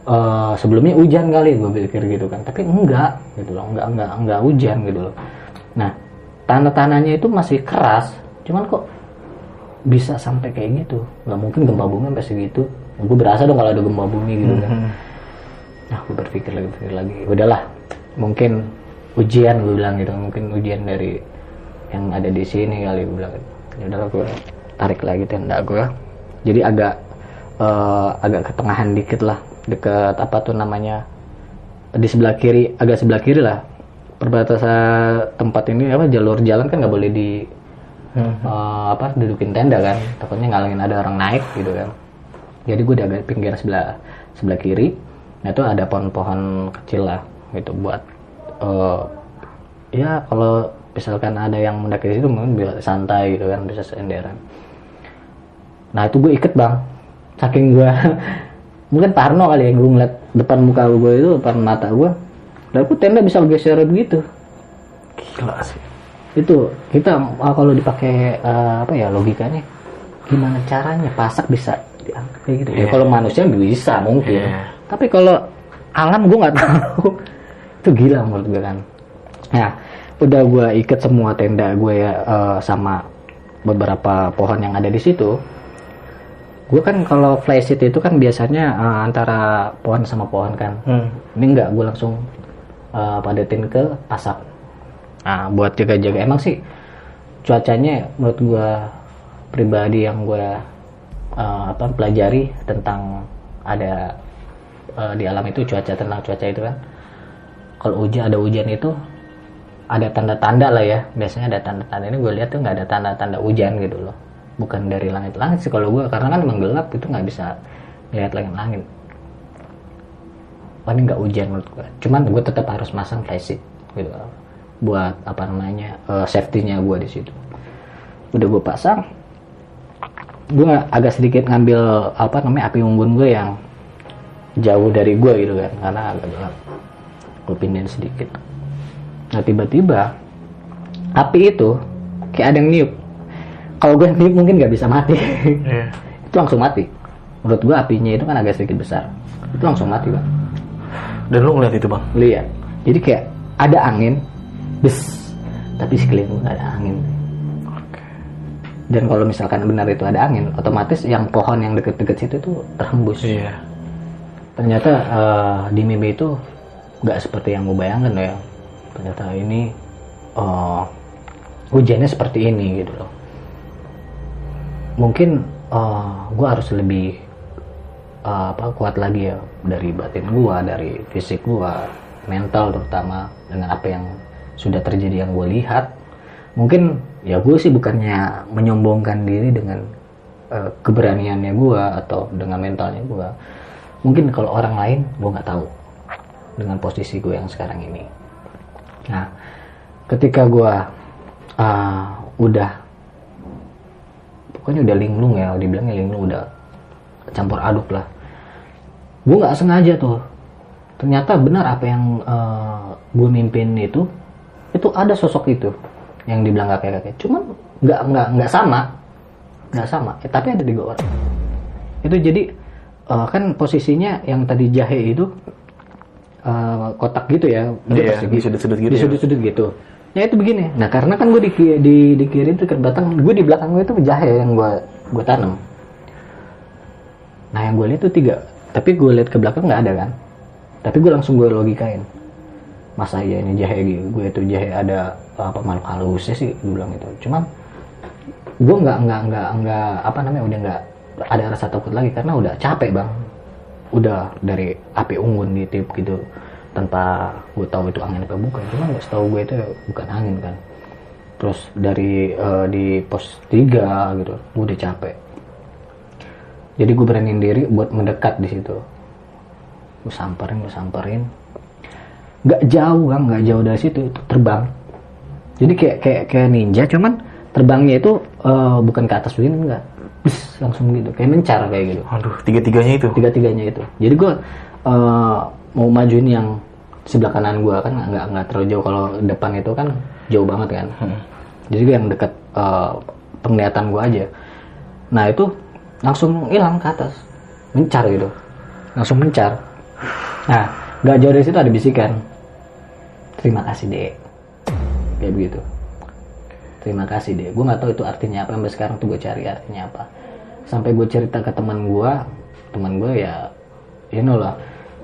eh, sebelumnya hujan kali gue pikir gitu kan. Tapi enggak gitu loh enggak enggak enggak hujan gitu loh. Nah tanah-tanahnya itu masih keras cuman kok bisa sampai kayak gitu? Nggak mungkin gempa bumi sampai segitu. Gue berasa dong kalau ada gempa bumi gitu kan. Hmm. Nah, gue berpikir lagi, berpikir lagi. Udahlah, mungkin ujian gue bilang gitu, mungkin ujian dari yang ada di sini kali gue bilang. Ya udahlah gue tarik lagi tenda gue. Jadi agak eh, agak ke tengahan dikit lah, deket apa tuh namanya di sebelah kiri, agak sebelah kiri lah. Perbatasan tempat ini apa jalur jalan kan nggak boleh di Hmm. eh, apa dudukin tenda kan takutnya ngalangin ada orang naik gitu kan jadi gue di agak pinggir sebelah sebelah kiri nah itu ada pohon-pohon kecil lah gitu buat eh, ya kalau misalkan ada yang mendaki di situ mungkin bisa santai gitu kan bisa senderan. Nah itu gue iket bang. Saking gue mungkin parno kali ya gue ngeliat depan muka gue itu depan mata gue dan gue tenda bisa geser begitu. Gila sih. itu kita ah, kalau dipakai eh, apa ya logikanya gimana caranya pasak bisa diangkat kayak gitu? Ya Iya. kalau manusia bisa mungkin. Iya. tapi kalau alam gue nggak tahu itu gila menurut gue kan. Nah udah gue ikat semua tenda gue ya eh, sama beberapa pohon yang ada di situ. Gue kan kalau flysheet itu kan biasanya eh, antara pohon sama pohon kan. Hmm. ini enggak gue langsung uh, padetin ke pasak nah buat jaga-jaga. Emang sih cuacanya menurut gue pribadi yang gue uh, apa pelajari tentang ada uh, di alam itu cuaca tentang cuaca itu kan kalau hujan ada hujan itu ada tanda-tanda lah ya. Biasanya ada tanda-tanda. Ini gue lihat tuh nggak ada tanda-tanda hujan gitu loh. Bukan dari langit-langit sih kalau gue karena kan emang gelap itu nggak bisa lihat langit-langit. Paling nggak hujan menurut gue cuman gue tetap harus masang flysheet gitu. Buat apa namanya eh, safety-nya gue di situ. Udah gue pasang gue agak sedikit ngambil apa namanya api unggun gue yang jauh dari gue gitu kan. Karena agak gelap gue pindahin sedikit. Nah tiba-tiba api itu kayak ada yang niup. Kalau gue niup mungkin nggak bisa mati. Iya. itu langsung mati. Menurut gue apinya itu kan agak sedikit besar. Itu langsung mati bang. Dan lu ngeliat itu bang? lihat. Jadi kayak ada angin bes. Tapi sekeliling gue nggak ada angin. Dan kalau misalkan benar itu ada angin otomatis yang pohon yang deket-deket situ tuh terhembus. Iya. ternyata eh, di mimpi itu nggak seperti yang gue bayangkan ya. Ternyata ini eh, hujannya seperti ini gitu loh. Mungkin gue harus lebih eh, apa kuat lagi ya dari batin gue dari fisik gue mental terutama dengan apa yang sudah terjadi yang gue lihat. Mungkin ya gue sih bukannya menyombongkan diri dengan eh, keberaniannya gue atau dengan mentalnya gue mungkin kalau orang lain gue nggak tahu dengan posisi gue yang sekarang ini. Nah ketika gue ah, udah pokoknya udah linglung ya dibilangnya linglung udah campur aduk lah. Gue nggak sengaja tuh. Ternyata benar apa yang gue mimpin itu itu ada sosok itu yang dibilang kakek kakek. Cuman nggak nggak nggak sama. Nggak sama. Eh, tapi ada tiga orang. Itu jadi eh, kan posisinya yang tadi jahe itu eh, kotak gitu ya bentuk Iya, persegi. di sudut-sudut gitu. di ya. sudut-sudut gitu. Ya itu begini. Nah karena kan gue di di di kiri itu ke belakang gue di belakang gue itu jahe yang gue gue tanam. Nah yang gue lihat tuh tiga. Tapi gue lihat ke belakang nggak ada kan? Tapi gue langsung gue logikain. Masa iya ini jahe gitu? Gue itu jahe ada apa makhluk halusnya sih? Gue bilang itu cuman gue nggak nggak nggak nggak apa namanya udah nggak ada rasa takut lagi karena udah capek bang udah dari api unggun di tip gitu tanpa gue tahu itu angin apa bukan. Cuma nggak setahu gue itu bukan angin kan. Terus dari eh, di pos 3 gitu gue udah capek. Jadi gue beraniin diri buat mendekat di situ. Gue samperin gue samperin. Nggak jauh kan nggak jauh dari situ itu terbang. Jadi kayak kayak kayak ninja cuman terbangnya itu eh, bukan ke atas begini enggak Bus, langsung gitu. Kayak mencar kayak gitu. Aduh, tiga-tiganya itu. tiga tiganya itu. Jadi gue eh, mau majuin yang sebelah kanan gue kan nggak nggak terlalu jauh. Kalau depan itu kan jauh banget kan. Jadi gue yang deket eh, penglihatan gue aja. Nah itu langsung hilang ke atas. Mencar gitu. Langsung mencar. Nah nggak jauh dari situ ada bisikan. Terima kasih dek. Kayak begitu terima kasih deh gue nggak tahu itu artinya apa. Sampai sekarang tuh gue cari artinya apa. Sampai gue cerita ke teman gue teman gue ya you know lah.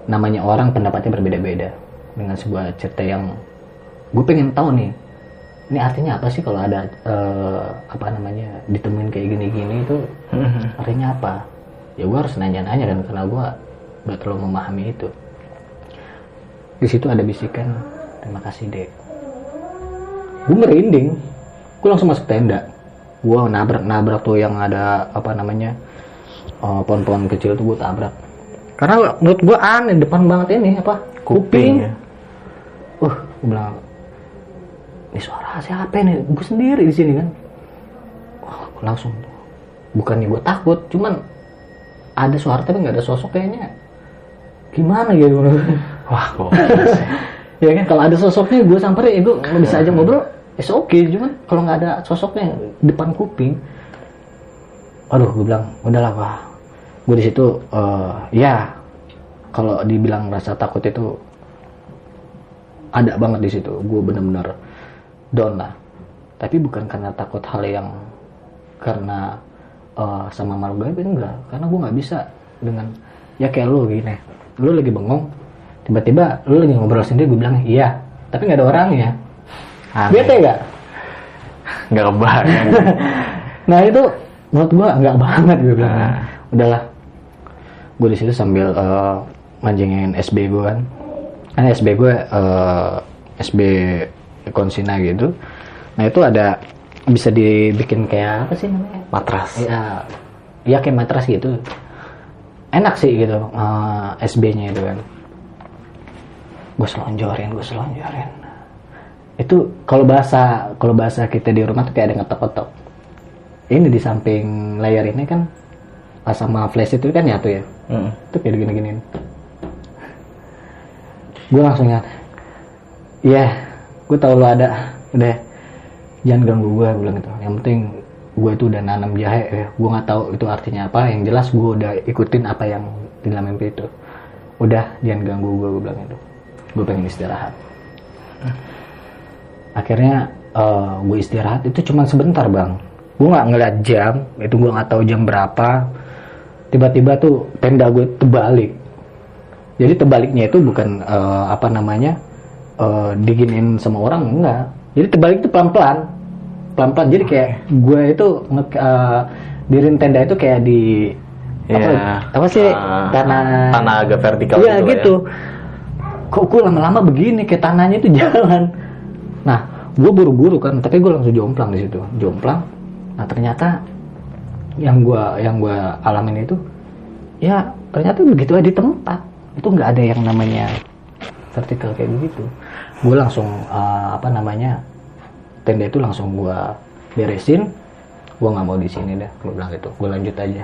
Namanya orang pendapatnya berbeda-beda dengan sebuah cerita yang gue pengen tahu nih. Ini artinya apa sih kalau ada eh, apa namanya ditemuin kayak gini-gini itu artinya apa? Ya gue harus nanya-nanya dan karena gue nggak terlalu memahami itu. Di situ ada bisikan terima kasih dek. Gue merinding gue langsung masuk tenda. Gue nabrak nabrak tuh yang ada apa namanya eh, pohon-pohon kecil tuh gue tabrak. Karena menurut gue aneh depan banget ini apa kuping, ya. uh gue bilang ini suara siapa nih gue sendiri di sini kan. Wah gue langsung bukannya gue takut cuman ada suara tapi nggak ada sosok kayaknya. Gimana gitu Wah, kok. ya kan kalau ada sosoknya gue samperin ya gue bisa aja ngobrol it's okay cuman kalau nggak ada sosoknya depan kuping aduh gue bilang udahlah wah gue di situ eh, ya kalau dibilang rasa takut itu ada banget di situ. Gue bener-bener down lah. Tapi bukan karena takut hal yang karena eh, sama malu gaib enggak. Karena gue nggak bisa dengan ya kayak lu gini. Lu lagi bengong tiba-tiba lu lagi ngobrol sendiri gue bilang iya. Tapi nggak ada orangnya Aneh. bete nggak? Nggak kebayang. nah itu menurut gua nggak banget gue bilang. Nah. udahlah. Gue di situ sambil manjingin SB gue kan. Kan SB gue eh, SB konsina gitu. Nah itu ada bisa dibikin kayak apa sih namanya? Matras. ya ya kayak matras gitu. Enak sih gitu eh, SB-nya itu kan. Gue selonjorin gue selonjorin itu kalau bahasa kalau bahasa kita di rumah tuh kayak ada ngetok-ngetok. Ini di samping layar ini kan pas sama flash itu kan nyatu ya? Mm. itu kayak gini-gini gue langsung ingat iya gue tahu lo ada. Udah jangan ganggu gue bilang gitu. Yang penting gue itu udah nanam jahe ya. Gue nggak tahu itu artinya apa. Yang jelas gue udah ikutin apa yang di dalam mimpi itu. Udah jangan ganggu gue gue bilang itu gue pengen istirahat akhirnya eh, gue istirahat. Itu cuma sebentar bang. Gue nggak ngeliat jam. Itu gue nggak tahu jam berapa. Tiba-tiba tuh tenda gue terbalik. Jadi terbaliknya itu bukan eh, apa namanya eh, diginin sama orang enggak. Jadi terbalik itu pelan-pelan. Pelan-pelan. Jadi kayak gue itu nge eh, dirin tenda itu kayak di apa, Iya. apa sih Ah, tanah. tanah agak vertikal Iya gitu ya. gitu. Kok gue lama-lama begini? Kayak tanahnya itu jalan. Nah, gue buru-buru kan, tapi gue langsung jomplang di situ, jomplang. Nah ternyata yang gue yang gua alamin itu, ya ternyata begitu aja di tempat itu nggak ada yang namanya vertikal kayak begitu. Gue langsung eh, apa namanya tenda itu langsung gue beresin. Gue nggak mau di sini dah, gue bilang gitu. Gue lanjut aja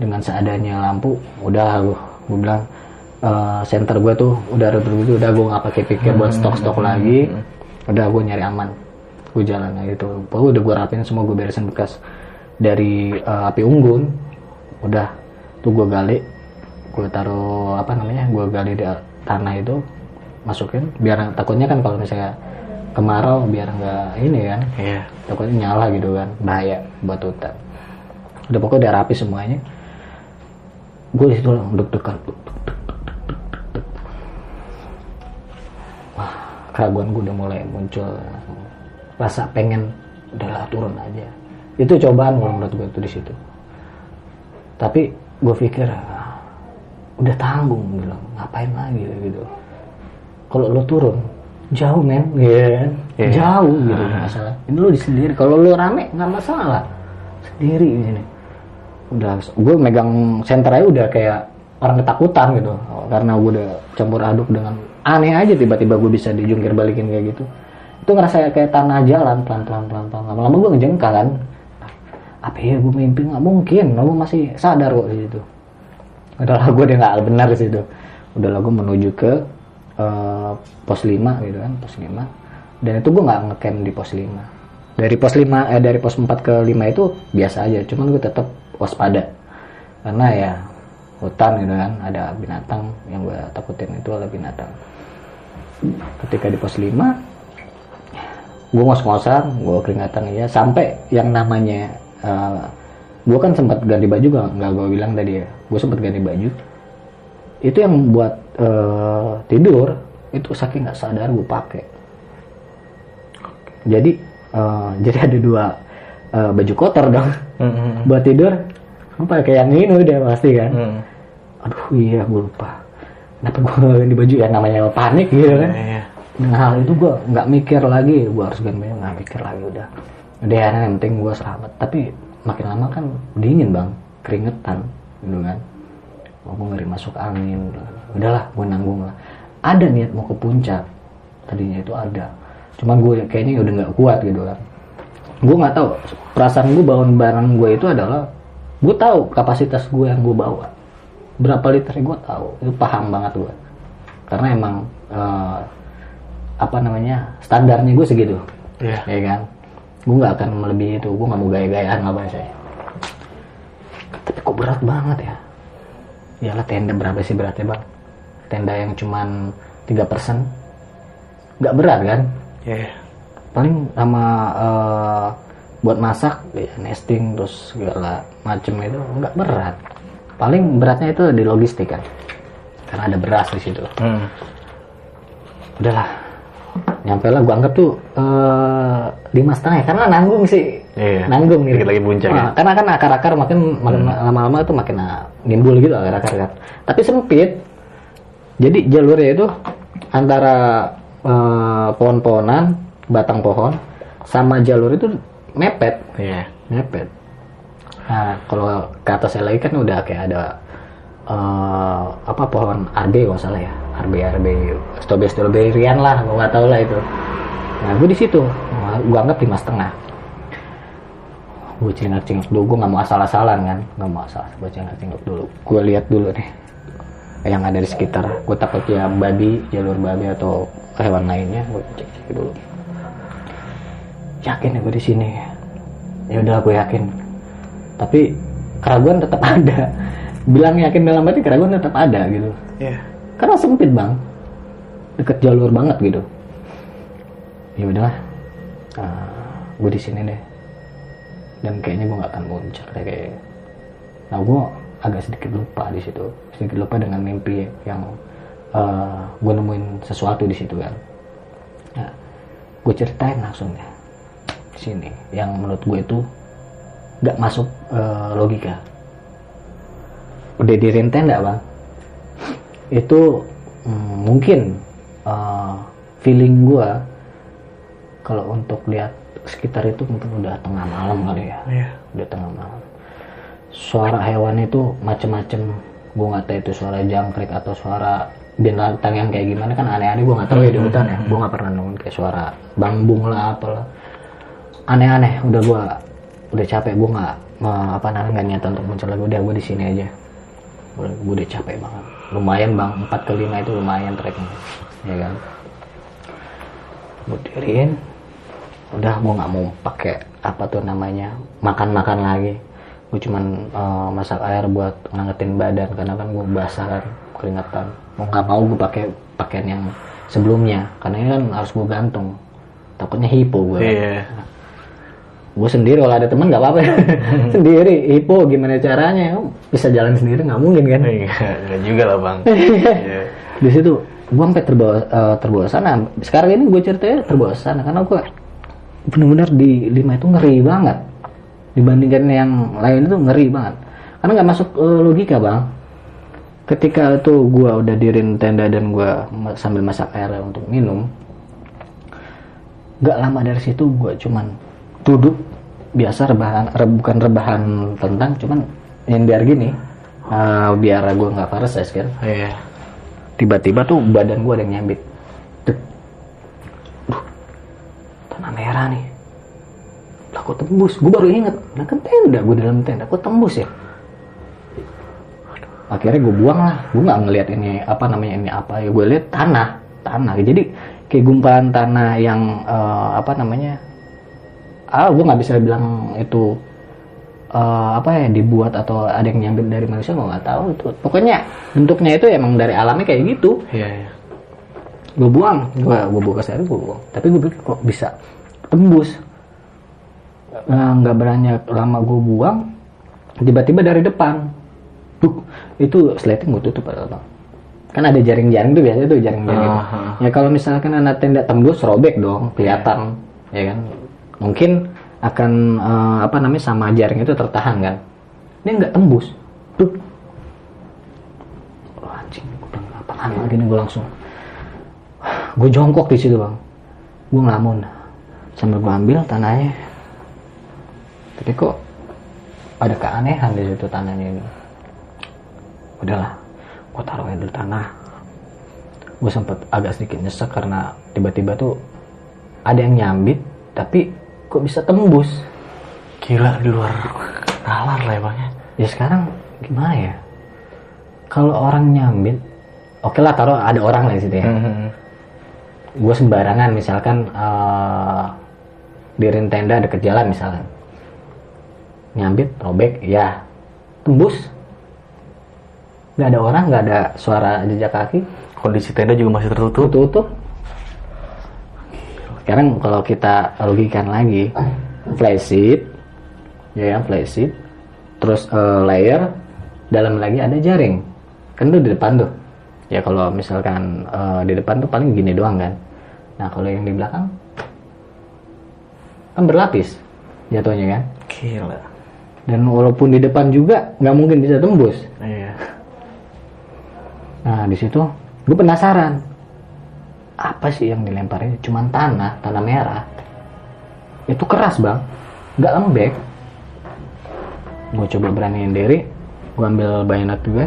dengan seadanya lampu udah gue gue bilang eh, center gue tuh udah gitu udah gue nggak pakai pikir buat stok stok lagi udah gue nyari aman. Gue jalan aja gitu. Pokoknya udah gue rapin semua gue beresin bekas dari eh, api unggun. Udah. Tuh gue gali. Gue taruh apa namanya gue gali di tanah itu. Masukin. Biar takutnya kan kalau misalnya kemarau biar nggak ini kan. Iya. takutnya nyala gitu kan. Bahaya buat hutan. Udah pokoknya udah rapi semuanya. Gue di situ deg-degan wah keraguan gue udah mulai muncul rasa pengen udahlah turun aja. Itu cobaan kalau menurut gue itu di situ. Tapi gue pikir ah, udah tanggung bilang ngapain lagi? Gitu. Kalau lo turun jauh men. Ya kan? Iya. jauh gitu nggak masalah. Ini lo di sendiri kalau lo rame nggak masalah. Sendiri di sini. Udah gue megang senter aja udah kayak orang ketakutan gitu. Karena gue udah campur aduk dengan aneh aja tiba-tiba gue bisa dijungkir balikin kayak gitu. Itu ngerasa kayak tanah jalan pelan pelan pelan pelan lama-lama gue ngejengkal kan. Apa ya gue mimpi nggak mungkin. Gue masih sadar kok di situ. Udahlah gue udah nggak benar di situ. Udahlah gue menuju ke eh, pos 5 gitu kan pos 5 dan itu gue nggak ngecamp di pos 5 dari pos 5 eh dari pos 4 ke 5 itu biasa aja. Cuman gue tetap waspada. Karena ya hutan gitu kan ada binatang. Yang gue takutin itu adalah binatang. Ketika di pos 5 gue ngos-ngosan gue keringatan ya sampai yang namanya gue kan sempat ganti baju gak nggak gue bilang tadi ya. Gue sempat ganti baju. Itu yang buat eh, tidur itu saking nggak sadar gue pakai. Jadi eh, jadi ada dua eh, baju kotor dong. Hmm. buat tidur gue pakai yang ini udah pasti kan? Hmm. aduh iya gue lupa. Kenapa gue ganti baju ya namanya panik gitu kan? Iya. dengan hal itu gue nggak mikir lagi. Gue harus ganti baju nggak mikir lagi udah. Udah ya yang penting gue selamat. Tapi makin lama kan dingin bang. Keringetan gitu kan? Oh, gue ngeri masuk angin udahlah gue nanggung lah. Ada niat mau ke puncak. Tadinya itu ada. Cuman gue kayaknya udah nggak kuat gitu kan. Gue nggak tahu. Perasaan gue bawa barang gue itu adalah gue tahu kapasitas gue yang gue bawa. Berapa liter gue tahu. Itu paham banget gue karena emang eh, apa namanya standarnya gue segitu. Iya. ya kan? Gue nggak akan melebihi itu. Gue nggak mau gaya-gayaan nggak bahasa tapi kok berat banget ya? Yalah tenda berapa sih beratnya bang? Tenda yang cuman 3% nggak berat kan? Iya. paling sama eh, buat masak ya, nesting terus segala macem itu nggak berat. Paling beratnya itu di logistik kan. Karena ada beras di situ. Hmm. udahlah. Nyampe lah gua anggap tuh eh, lima setengah ya, karena nanggung sih. Iya. nanggung nih. Lagi puncak ya. Nah, karena kan akar-akar makin makin lama-lama tuh makin ah, nimbul gitu akar-akar kan. Tapi sempit. Jadi jalurnya itu antara eh, pohon-pohonan batang pohon sama jalur itu mepet. Iya. mepet. Nah kalau ke atasnya lagi kan udah kayak ada eh, apa pohon arbe kalau salah ya. Arbe arbe strawberry strawberryan lah gue nggak tahu lah itu. Nah gue di situ. Gue anggap lima setengah. Gue cingak cingak dulu gue nggak mau asal-asalan kan. Nggak mau asal gue cingak cingak dulu. Gue lihat dulu nih yang ada di sekitar. Gue takut ya babi jalur babi atau hewan lainnya gue cek cek dulu yakin ya gue di sini. Ya udah gue yakin. Tapi keraguan tetap ada. Bilang yakin dalam hati keraguan tetap ada gitu. Iya. karena sempit bang. Deket jalur banget gitu. Ya udahlah. Gue di sini deh. Dan kayaknya gue nggak akan muncul deh kayak. Nah gue agak sedikit lupa di situ. Sedikit lupa dengan mimpi yang gue nemuin sesuatu di situ kan. Nah, gue ceritain langsung ya sini yang menurut gue itu nggak masuk eh, logika. Udah diriin tenda bang? Itu mm, mungkin eh, feeling gua kalau untuk lihat sekitar itu mungkin udah tengah malam kali ya. Iya. udah tengah malam. Suara hewan itu macem-macem. Gua nggak tahu itu suara jangkrik atau suara binatang yang kayak gimana. Kan aneh-aneh gua nggak tahu ya di hutan ya. Gua nggak pernah nemuin kayak suara bambung lah apalah aneh-aneh udah gua udah capek gua nggak apa namanya nggak niat untuk muncul lagi. Udah gua di sini aja. Gue udah capek banget. Lumayan bang. 4 ke 5 itu lumayan treknya ya kan? Gue diriin udah gue nggak mau pakai apa tuh namanya makan-makan lagi. Gue cuman eh, masak air buat ngangetin badan karena kan gue basah kan keringetan. Mau nggak mau gue pakai pakaian yang sebelumnya karena ini kan harus gue gantung. Takutnya hipo gue Iya. Gue sendiri kalau ada teman nggak apa-apa. Sendiri hipo gimana caranya? Bisa jalan sendiri nggak mungkin kan? Iya. Enggak juga lah bang. Iya. di situ gue sampai terbawa eh, terbawa sana. Sekarang ini gue ceritanya terbawa sana karena gue benar-benar di lima itu ngeri banget. Dibandingkan yang lain itu ngeri banget. Karena nggak masuk eh, logika bang. Ketika itu gue udah dirin tenda dan gue sambil masak air untuk minum nggak lama dari situ gue cuman duduk biasa rebahan re- bukan rebahan tentang cuman yang biar gini eh, biar gue nggak paralysis kan Iya. tiba-tiba tuh badan gue ada yang nyambit. Duh, tanah merah nih. Lah kok tembus? Gue baru inget nah kan tenda gue dalam tenda. Kok tembus ya? Akhirnya gue buang lah. Gue nggak ngelihat ini apa namanya ini apa. Ya gue lihat tanah. Tanah. Jadi kayak gumpalan tanah yang eh, apa namanya ah gue nggak bisa bilang itu eh, apa ya dibuat atau ada yang nyambit dari manusia gue nggak tahu itu pokoknya bentuknya itu emang dari alamnya kayak gitu Iya, iya. gue buang gue gue buka air gue buang tapi gue pikir kok bisa tembus Nah, nggak berani lama gue buang tiba-tiba dari depan Duk, itu sleting gue tutup bang kan ada jaring-jaring tuh biasanya tuh jaring-jaring gitu. Aha. ya kalau misalkan anak tenda tembus robek dong kelihatan ya kan mungkin akan eh, apa namanya sama jaring itu tertahan kan ini nggak tembus. Duk. Oh, anjing gue bilang apaan lagi nih gue langsung. Gue jongkok di situ bang. Gue ngelamun. Sambil gue ambil tanahnya. Tapi kok ada keanehan di situ tanahnya ini? Udahlah gue taruh aja dulu tanah. Gue sempet agak sedikit nyesek karena tiba-tiba tuh ada yang nyambit tapi kok bisa tembus? Gila di luar nalar lah ya bang ya. sekarang gimana ya? Kalau orang nyambit oke lah taruh ada orang lah di situ ya. Mhm. gue sembarangan misalkan eh di ring tenda deket jalan misalkan. Nyambit robek ya. Tembus. Nggak ada orang nggak ada suara jejak kaki. Kondisi tenda juga masih tertutup. tutup sekarang kalau kita logikan lagi flash sheet ya ya flash sheet terus eh, layer dalam lagi ada jaring. Kan tuh di depan tuh. Ya kalau misalkan eh, di depan tuh paling gini doang kan. Nah kalau yang di belakang kan berlapis jatuhnya kan. Gila. dan walaupun di depan juga nggak mungkin bisa tembus. Iya. Nah di situ gue penasaran apa sih yang dilemparin? Cuman tanah, tanah merah. Itu keras bang, nggak lembek. Gue coba beraniin diri, gue ambil bayonet gue,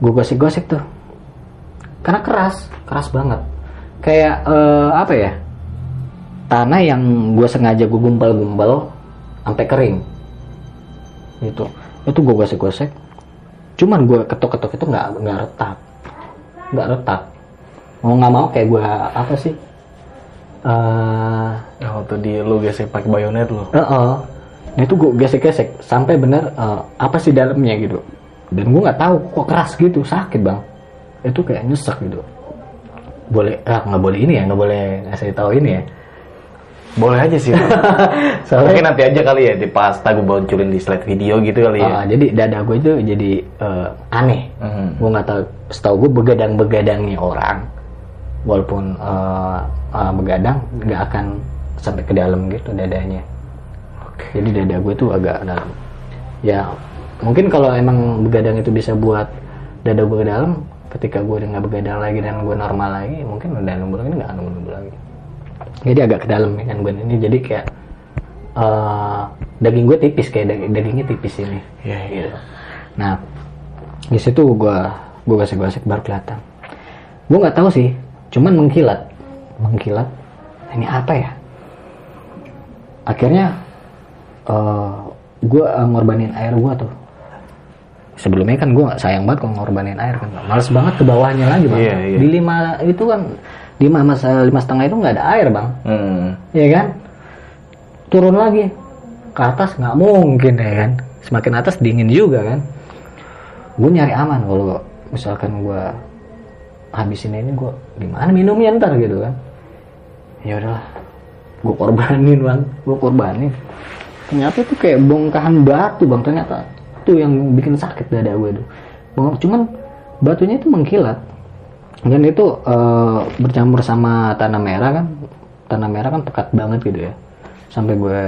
gue gosik-gosik tuh. Karena keras, keras banget. Kayak eh, apa ya? Tanah yang gue sengaja gue gumpal-gumpal sampai kering. Itu, itu gue gosik-gosik cuman gue ketok-ketok itu nggak nggak retak nggak retak mau nggak mau kayak gue apa sih eh Ya, waktu di lu gesek pakai bayonet lu. uh Nah itu gue gesek-gesek sampai bener eh, apa sih dalamnya gitu. Dan gue nggak tahu kok keras gitu sakit bang. Itu kayak nyesek gitu. Boleh ah nggak boleh ini ya nggak boleh ngasih tahu ini ya. Boleh aja sih. Soalnya Mungkin nanti aja kali ya di pas gue bonculin di slide video gitu kali ya. ah, jadi dada gue itu jadi eh, aneh. Mhm. Gue nggak tahu. Setahu gue begadang-begadangnya orang, walaupun eh, eh, begadang nggak akan sampai ke dalam gitu dadanya. Jadi dada gue tuh agak dalam. Ya mungkin kalau emang begadang itu bisa buat dada gue ke dalam, ketika gue udah nggak begadang lagi dan gue normal lagi, mungkin udah numbul lagi nggak numbul lagi. Jadi agak ke dalam ya kan gue ini. Jadi kayak eh, daging gue tipis kayak dag- dagingnya tipis ini. Iya, iya. Nah, di situ gua gua gosek-gosek baru kelihatan. Gua nggak tahu sih, cuman mengkilat, mengkilat. Ini apa ya? Akhirnya eh gua eh, ngorbanin air gua tuh. Sebelumnya kan gua nggak sayang banget kalau ngorbanin air kan. Males banget ke bawahnya lagi bang. Iya, iya. Di lima itu kan lima mas lima setengah itu nggak ada air bang. Hmm. Iya kan? Turun lagi ke atas nggak mungkin ya kan? Semakin atas dingin juga kan? Gue nyari aman kalau misalkan gue habisin ini gue gimana minumnya ntar gitu kan? Ya udahlah, gue korbanin bang, gue korbanin. Ternyata itu kayak bongkahan batu bang ternyata itu yang bikin sakit dada gue tuh. Bong- Cuman batunya itu mengkilat dan itu eh, bercampur sama tanah merah kan tanah merah kan pekat banget gitu ya sampai gue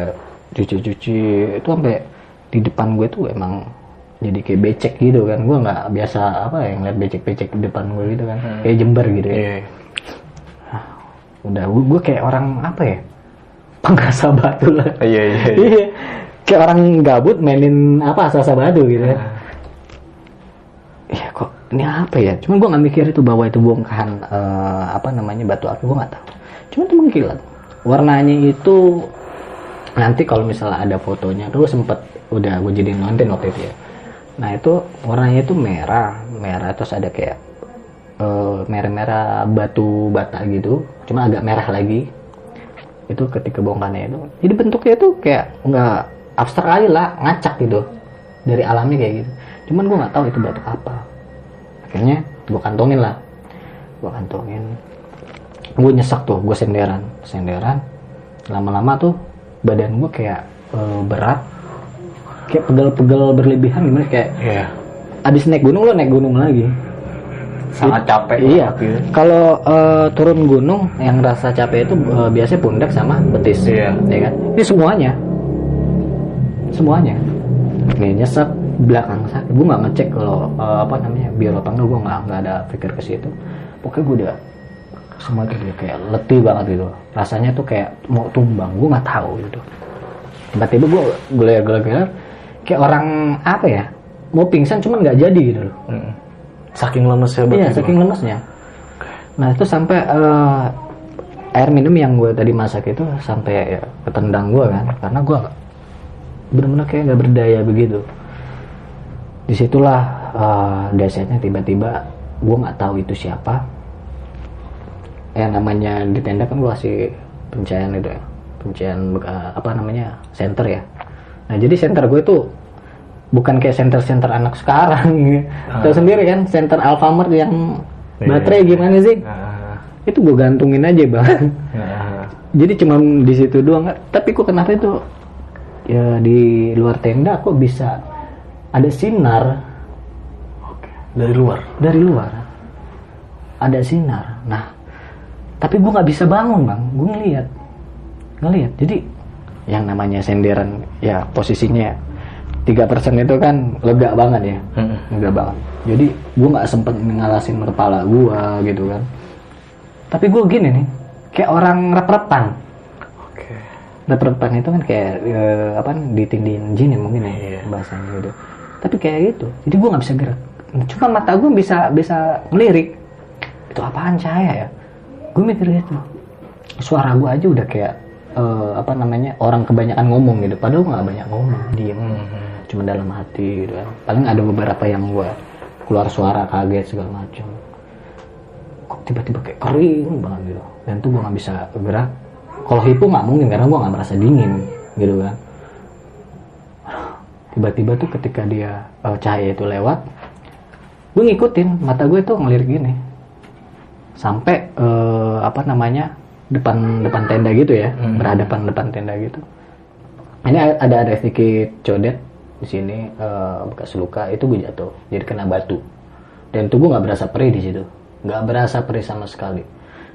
cuci-cuci itu sampai di depan gue tuh emang jadi kayak becek gitu kan gue nggak biasa apa ya ngeliat becek-becek di depan gue gitu kan kayak jember gitu ya Iya. udah gue, kayak orang apa ya pengrasa batu lah Iya iya. iya. iya kayak orang gabut mainin apa asal batu gitu kan Iya kok ini apa ya? Cuman gue nggak mikir itu bahwa itu bongkahan eh, apa namanya batu akik gue nggak tahu. Cuman itu mengkilat. Warnanya itu nanti kalau misalnya ada fotonya, dulu sempet udah gue jadi nonton waktu itu ya. Nah itu warnanya itu merah, merah terus ada kayak eh, merah-merah batu bata gitu, cuma agak merah lagi. Itu ketika bongkahannya itu, jadi bentuknya itu kayak nggak abstrak aja lah, ngacak gitu. Dari alamnya kayak gitu. Cuman gue nggak tahu itu batu apa. Akhirnya gue kantongin lah. Gue kantongin. Gue nyesek tuh gue senderan. Senderan lama-lama tuh badan gue kayak eh, berat kayak pegel-pegel berlebihan gimana kayak Iya. abis naik gunung lo naik gunung lagi Sangat capek. iya gitu. kalau eh, turun gunung yang rasa capek itu eh, biasanya pundak sama betis Iya. ya kan ini semuanya semuanya nih nyesek belakang sakit gue nggak ngecek kalau eh, apa namanya biar apa enggak gue nggak nggak ada pikir ke situ pokoknya gue udah semua itu dia kayak letih banget gitu rasanya tuh kayak mau tumbang gue nggak tahu gitu tiba-tiba gue gelar-gelar kayak orang apa ya mau pingsan cuman nggak jadi gitu loh Mm. Saking lemesnya Iya, saking lemesnya. Nah itu sampai eh, air minum yang gue tadi masak itu sampai ya, ketendang gue kan, karena gue benar-benar kayak nggak berdaya begitu. Di situlah eh, dahsyatnya tiba-tiba gue nggak tahu itu siapa. Yang namanya di tenda kan gue kasih pencahayaan itu ya, pencahayaan eh, apa namanya center ya. Nah jadi center gue itu bukan kayak center-center anak sekarang. Tahu sendiri kan, center Alfamart yang Iya. baterai gimana sih? Nah, Itu gue gantungin aja bang. nah. jadi cuma di situ doang. Tapi kok kenapa itu ya di luar tenda kok bisa ada sinar Dari luar. dari luar ada sinar nah tapi gue nggak bisa bangun bang gue ngeliat ngeliat jadi yang namanya senderan ya posisinya tiga persen itu kan lega banget ya. Mm. lega banget. Jadi gue nggak sempet ngalasin kepala gue gitu kan. Tapi gue gini nih kayak orang rep-repan. Oke. rep-repan itu kan kayak eh, apa ditindin jin ya mungkin ya Iya. bahasanya gitu. Tapi kayak gitu. Jadi gue nggak bisa gerak. Cuma mata gue bisa bisa ngelirik. Itu apaan cahaya ya? Gue mikir gitu. Suara gue aja udah kayak eh, apa namanya orang kebanyakan ngomong gitu. Padahal nggak banyak ngomong diem Mhm. cuma dalam hati gitu kan. Paling ada beberapa yang gue keluar suara kaget segala macam. Kok tiba-tiba kayak kering banget gitu. Dan tuh gue nggak bisa gerak. Kalau hipo nggak mungkin karena gue nggak merasa dingin gitu kan. Tiba-tiba tuh ketika dia eh, cahaya itu lewat gue ngikutin. Mata gue tuh ngelirik gini. Sampai eh, apa namanya depan depan tenda gitu ya Hmm. berhadapan depan tenda gitu. Ini ada ada sedikit codet di sini eh, bekas luka itu gue jatuh jadi kena batu. Dan tubuh nggak berasa perih di situ nggak berasa perih sama sekali.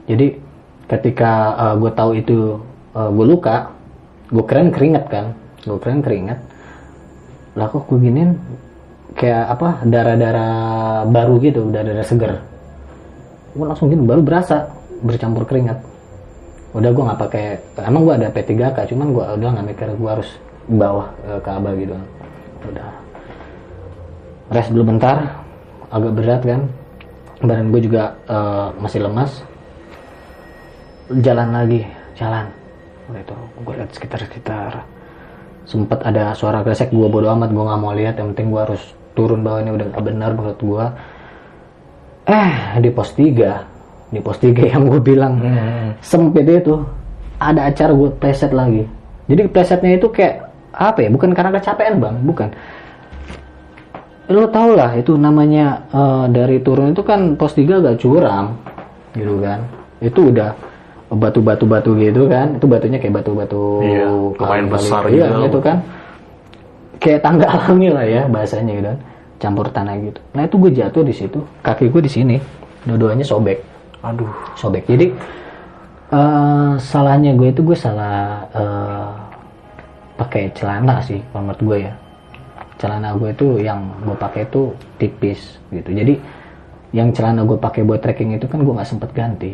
Jadi ketika eh, gue tahu itu eh, gue luka gue keren keringet kan gue keren keringet lah kok gue giniin kayak apa darah-darah baru gitu darah-darah seger gue langsung gini baru berasa bercampur keringat udah gue nggak pakai emang gue ada P3K cuman gue udah nggak mikir gue harus bawah eh, ke abah gitu. Udah. Rest dulu bentar agak berat kan. Badan gue juga eh, masih lemas. Jalan lagi jalan. Udah itu gue lihat sekitar sekitar sempet ada suara kresek gue bodo amat gue nggak mau lihat. Yang penting gue harus turun bawah ini udah gak benar menurut gue eh di pos 3 di pos 3 yang gue bilang. Mhm. sempit itu ada acara gue preset lagi. Jadi presetnya itu kayak apa ya? Bukan karena kecapean bang. Bukan. Lo tau lah itu namanya eh, dari turun itu kan pos 3 agak curam gitu kan. Itu udah batu-batu batu gitu kan. Itu batunya kayak batu-batu Iya, lumayan besar iya, gitu. gitu kan. Kayak tangga alami lah ya bahasanya gitu kan. Campur tanah gitu. Nah itu gue jatuh di situ. Kaki gue di sini. Dua-duanya sobek Aduh. sobek. Jadi eh, salahnya gue itu gue salah eh, pakai celana sih menurut gue ya. Celana gue itu yang gue pakai itu tipis gitu. Jadi yang celana gue pakai buat trekking itu kan gue nggak sempet ganti.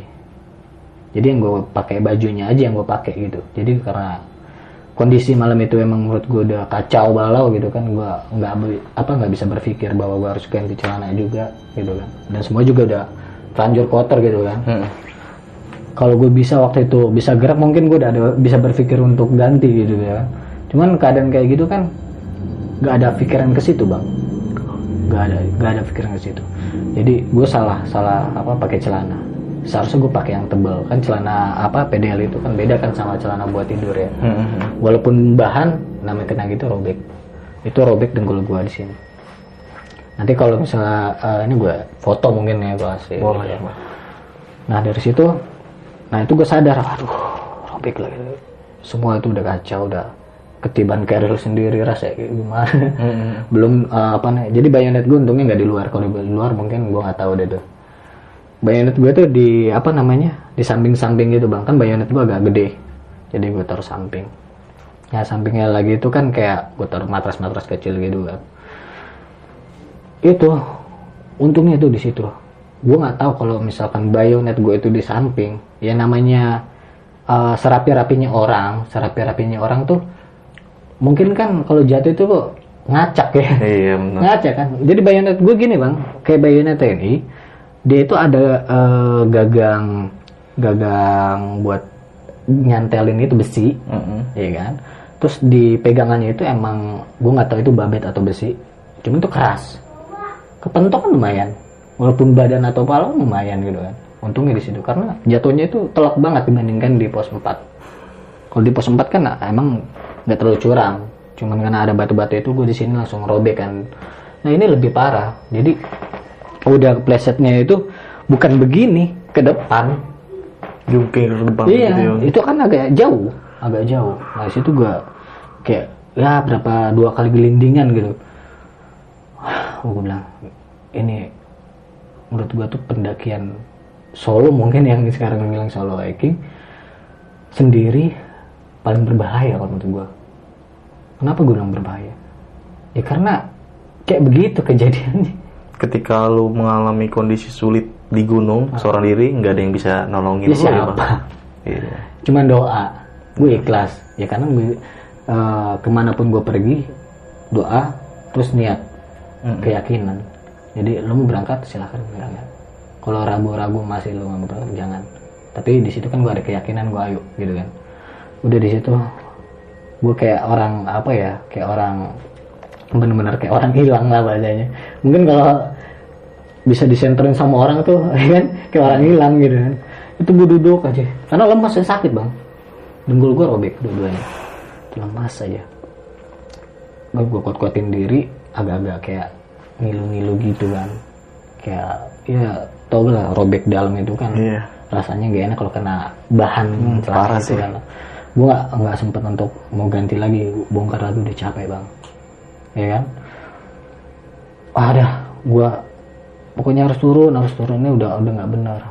Jadi yang gue pakai bajunya aja yang gue pakai gitu. Jadi karena kondisi malam itu emang menurut gue udah kacau balau gitu kan gue nggak apa nggak bisa berpikir bahwa gue harus ganti celana juga gitu kan. Dan semua juga udah terlanjur kotor gitu kan. Hmm. kalau gue bisa waktu itu bisa gerak mungkin gue udah ada, bisa berpikir untuk ganti gitu ya. Cuman keadaan kayak gitu kan nggak ada pikiran ke situ bang. Nggak ada nggak ada pikiran ke situ. Jadi gue salah salah apa pakai celana. Seharusnya gue pakai yang tebel kan celana apa PDL itu kan beda kan sama celana buat tidur ya. Hmm. walaupun bahan namanya kena gitu robek itu robek dengkul gue di sini nanti kalau misalnya eh, ini gue foto mungkin ya gue kasih Boleh. Nah dari situ, nah itu gue sadar, aduh robek lagi. Semua itu udah kacau, udah ketiban keril sendiri rasanya kayak gimana. Hmm. Belum eh, apa nih, jadi bayonet gue untungnya nggak di luar. Kalau di luar mungkin gue nggak tahu deh tuh. Bayonet gue tuh di apa namanya, di samping-samping gitu bang. Kan bayonet gue agak gede, jadi gue taruh samping. Ya sampingnya lagi itu kan kayak gue taruh matras-matras kecil gitu kan. Itu untungnya tuh di situ. Gue nggak tahu kalau misalkan bayonet gue itu di samping ya namanya uh, serapi-rapinya orang serapi-rapinya orang tuh mungkin kan kalau jatuh itu kok ngacak ya. Iya benar. ngacak kan. Jadi bayonet gue gini bang. Kayak bayonet TNI dia itu ada uh, gagang gagang buat nyantelin itu besi Hmm. Iya kan? Terus di pegangannya itu emang gue nggak tahu itu babet atau besi cuma itu keras kepentok kan lumayan. Walaupun badan atau kan lumayan gitu kan. Untungnya di situ karena jatuhnya itu telak banget dibandingkan di pos 4 kalau di pos 4 kan nah, emang nggak terlalu curang. Cuman karena ada batu-batu itu gue di sini langsung robek kan. Nah ini lebih parah. Jadi udah plesetnya itu bukan begini ke depan. Jungkir ke depan iya gitu ya. itu kan agak jauh. Agak jauh. Nah situ gua kayak ya berapa dua kali gelindingan gitu. Gue bilang ini menurut gua tuh pendakian solo mungkin yang sekarang bilang solo hiking sendiri paling berbahaya kalau menurut gua. Kenapa gue bilang berbahaya? Ya karena kayak begitu kejadiannya. Ketika lu mengalami kondisi sulit di gunung seorang diri, nggak ada yang bisa nolongin ya lu ya, siapa? Iya. cuman doa. Gue ikhlas. Ya karena gue eh, ke mana pun gue pergi doa terus niat Mm-mm. keyakinan jadi lo mau berangkat silahkan berangkat. Kalau ragu-ragu masih lo mau berangkat jangan. Tapi di situ kan gue ada keyakinan gue ayo gitu kan. Udah di situ gue kayak orang apa ya kayak orang bener-bener kayak orang hilang lah bahasanya. Mungkin kalau bisa disenterin sama orang tuh ya kan kayak orang hilang gitu kan. Itu gue duduk aja. Karena lemas dan sakit bang. Dengkul gue robek dua-duanya lemas aja. Gue gue kuat-kuatin diri agak-agak kayak ngilu-ngilu gitu kan. Kayak ya tau lah robek dalam itu kan. Iya. rasanya gak enak kalau kena bahan celana parah itu sih. kan. Gue nggak nggak sempet untuk mau ganti lagi. Bongkar lagi udah capek bang. Ya kan? Ah dah. Gue pokoknya harus turun harus turun. Ini udah udah nggak benar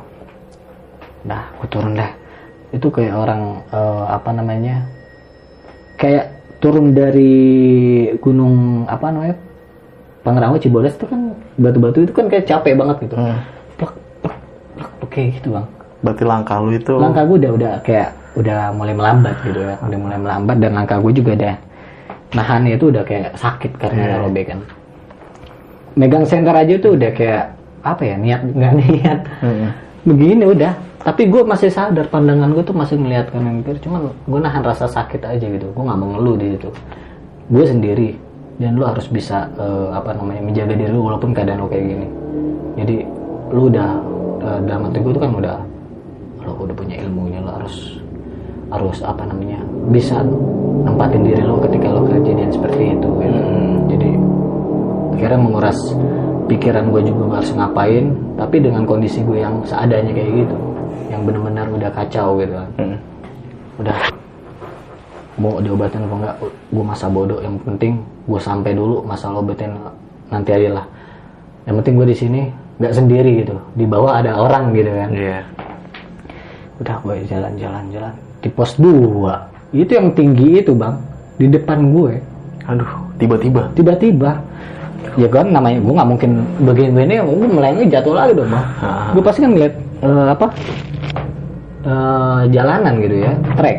dah gue turun dah. Itu kayak orang eh, apa namanya? Kayak turun dari gunung apa namanya Pangrango Cibodas itu kan batu-batu itu kan kayak capek banget gitu. Hmm. plak plak plak tuh kayak gitu bang. Berarti langkah lu itu langkah gue udah udah kayak udah mulai melambat gitu ya. Udah mulai melambat dan langkah gue juga udah nahannya itu udah kayak sakit karena ada robekan megang senter aja tuh udah kayak apa ya niat nggak niat. Mm-mm. begini udah. Tapi gue masih sadar pandangan gue tuh masih melihat kanan kiri. Cuman gue nahan rasa sakit aja gitu. Gue nggak mau ngeluh di situ. Gue sendiri dan lu harus bisa eh, apa namanya menjaga diri lu walaupun keadaan lu kayak gini jadi lu udah eh, dalam hati gue tuh kan udah lo udah punya ilmunya lo harus harus apa namanya bisa nempatin diri lo ketika lo kejadian seperti itu gitu. jadi akhirnya menguras pikiran gue juga harus ngapain tapi dengan kondisi gue yang seadanya kayak gitu yang benar-benar udah kacau gitu kan Mm. udah mau diobatin apa enggak gue masa bodoh. Yang penting gue sampai dulu masalah obatin nanti aja lah. Yang penting gue di sini nggak sendiri gitu. Di bawah ada orang gitu kan. Iya. udah gue jalan-jalan jalan di pos 2 itu yang tinggi itu bang. Di depan gue. Aduh, Tiba-tiba. tiba-tiba. Ya kan namanya gue nggak mungkin begini-begini. Gue melengnya jatuh lagi dong bang. Ah. gue pasti kan ngeliat eh, apa eh, jalanan gitu ya trek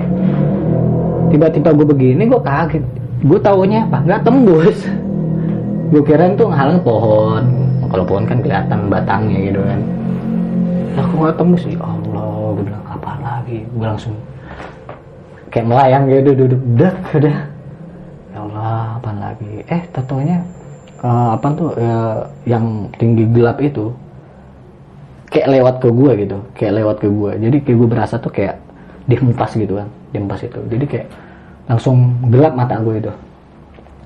tiba-tiba gue begini gue kaget. Gue taunya apa? Nggak tembus. Gue kirain tuh ngalang pohon. Kalau pohon kan kelihatan batangnya gitu kan. Aku nggak tembus. Ya Allah gue bilang apa lagi? Gue langsung kayak melayang gitu duduk udah udah. Ya Allah apa lagi? Eh totonya eh, apa tuh eh, yang tinggi gelap itu kayak lewat ke gue gitu. Kayak lewat ke gue jadi kayak gue berasa tuh kayak dihempas gitu kan. Dihempas itu. Jadi kayak langsung gelap mata gue itu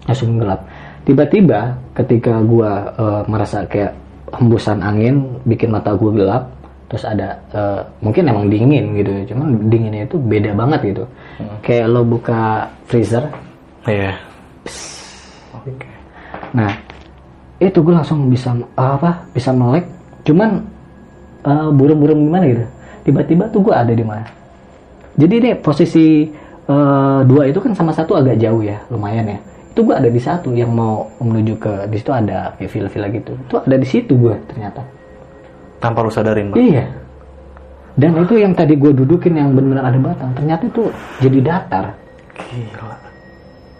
langsung gelap tiba-tiba ketika gue eh, merasa kayak hembusan angin bikin mata gue gelap terus ada eh, mungkin emang dingin gitu cuman dinginnya itu beda banget gitu kayak lo buka freezer Iya. Nah, itu gue langsung bisa apa? Bisa melek. Cuman eh, burung-burung gimana gitu. Tiba-tiba tuh gue ada di mana. Jadi deh posisi eh, dua itu kan sama satu agak jauh ya, lumayan ya. Itu gue ada di satu yang mau menuju ke di situ ada kayak villa-villa gitu. Itu ada di situ gue ternyata. Tanpa lu sadarin, Bang. Iya. Dan itu yang tadi gue dudukin yang benar-benar ada batang, ternyata itu jadi datar. Gila.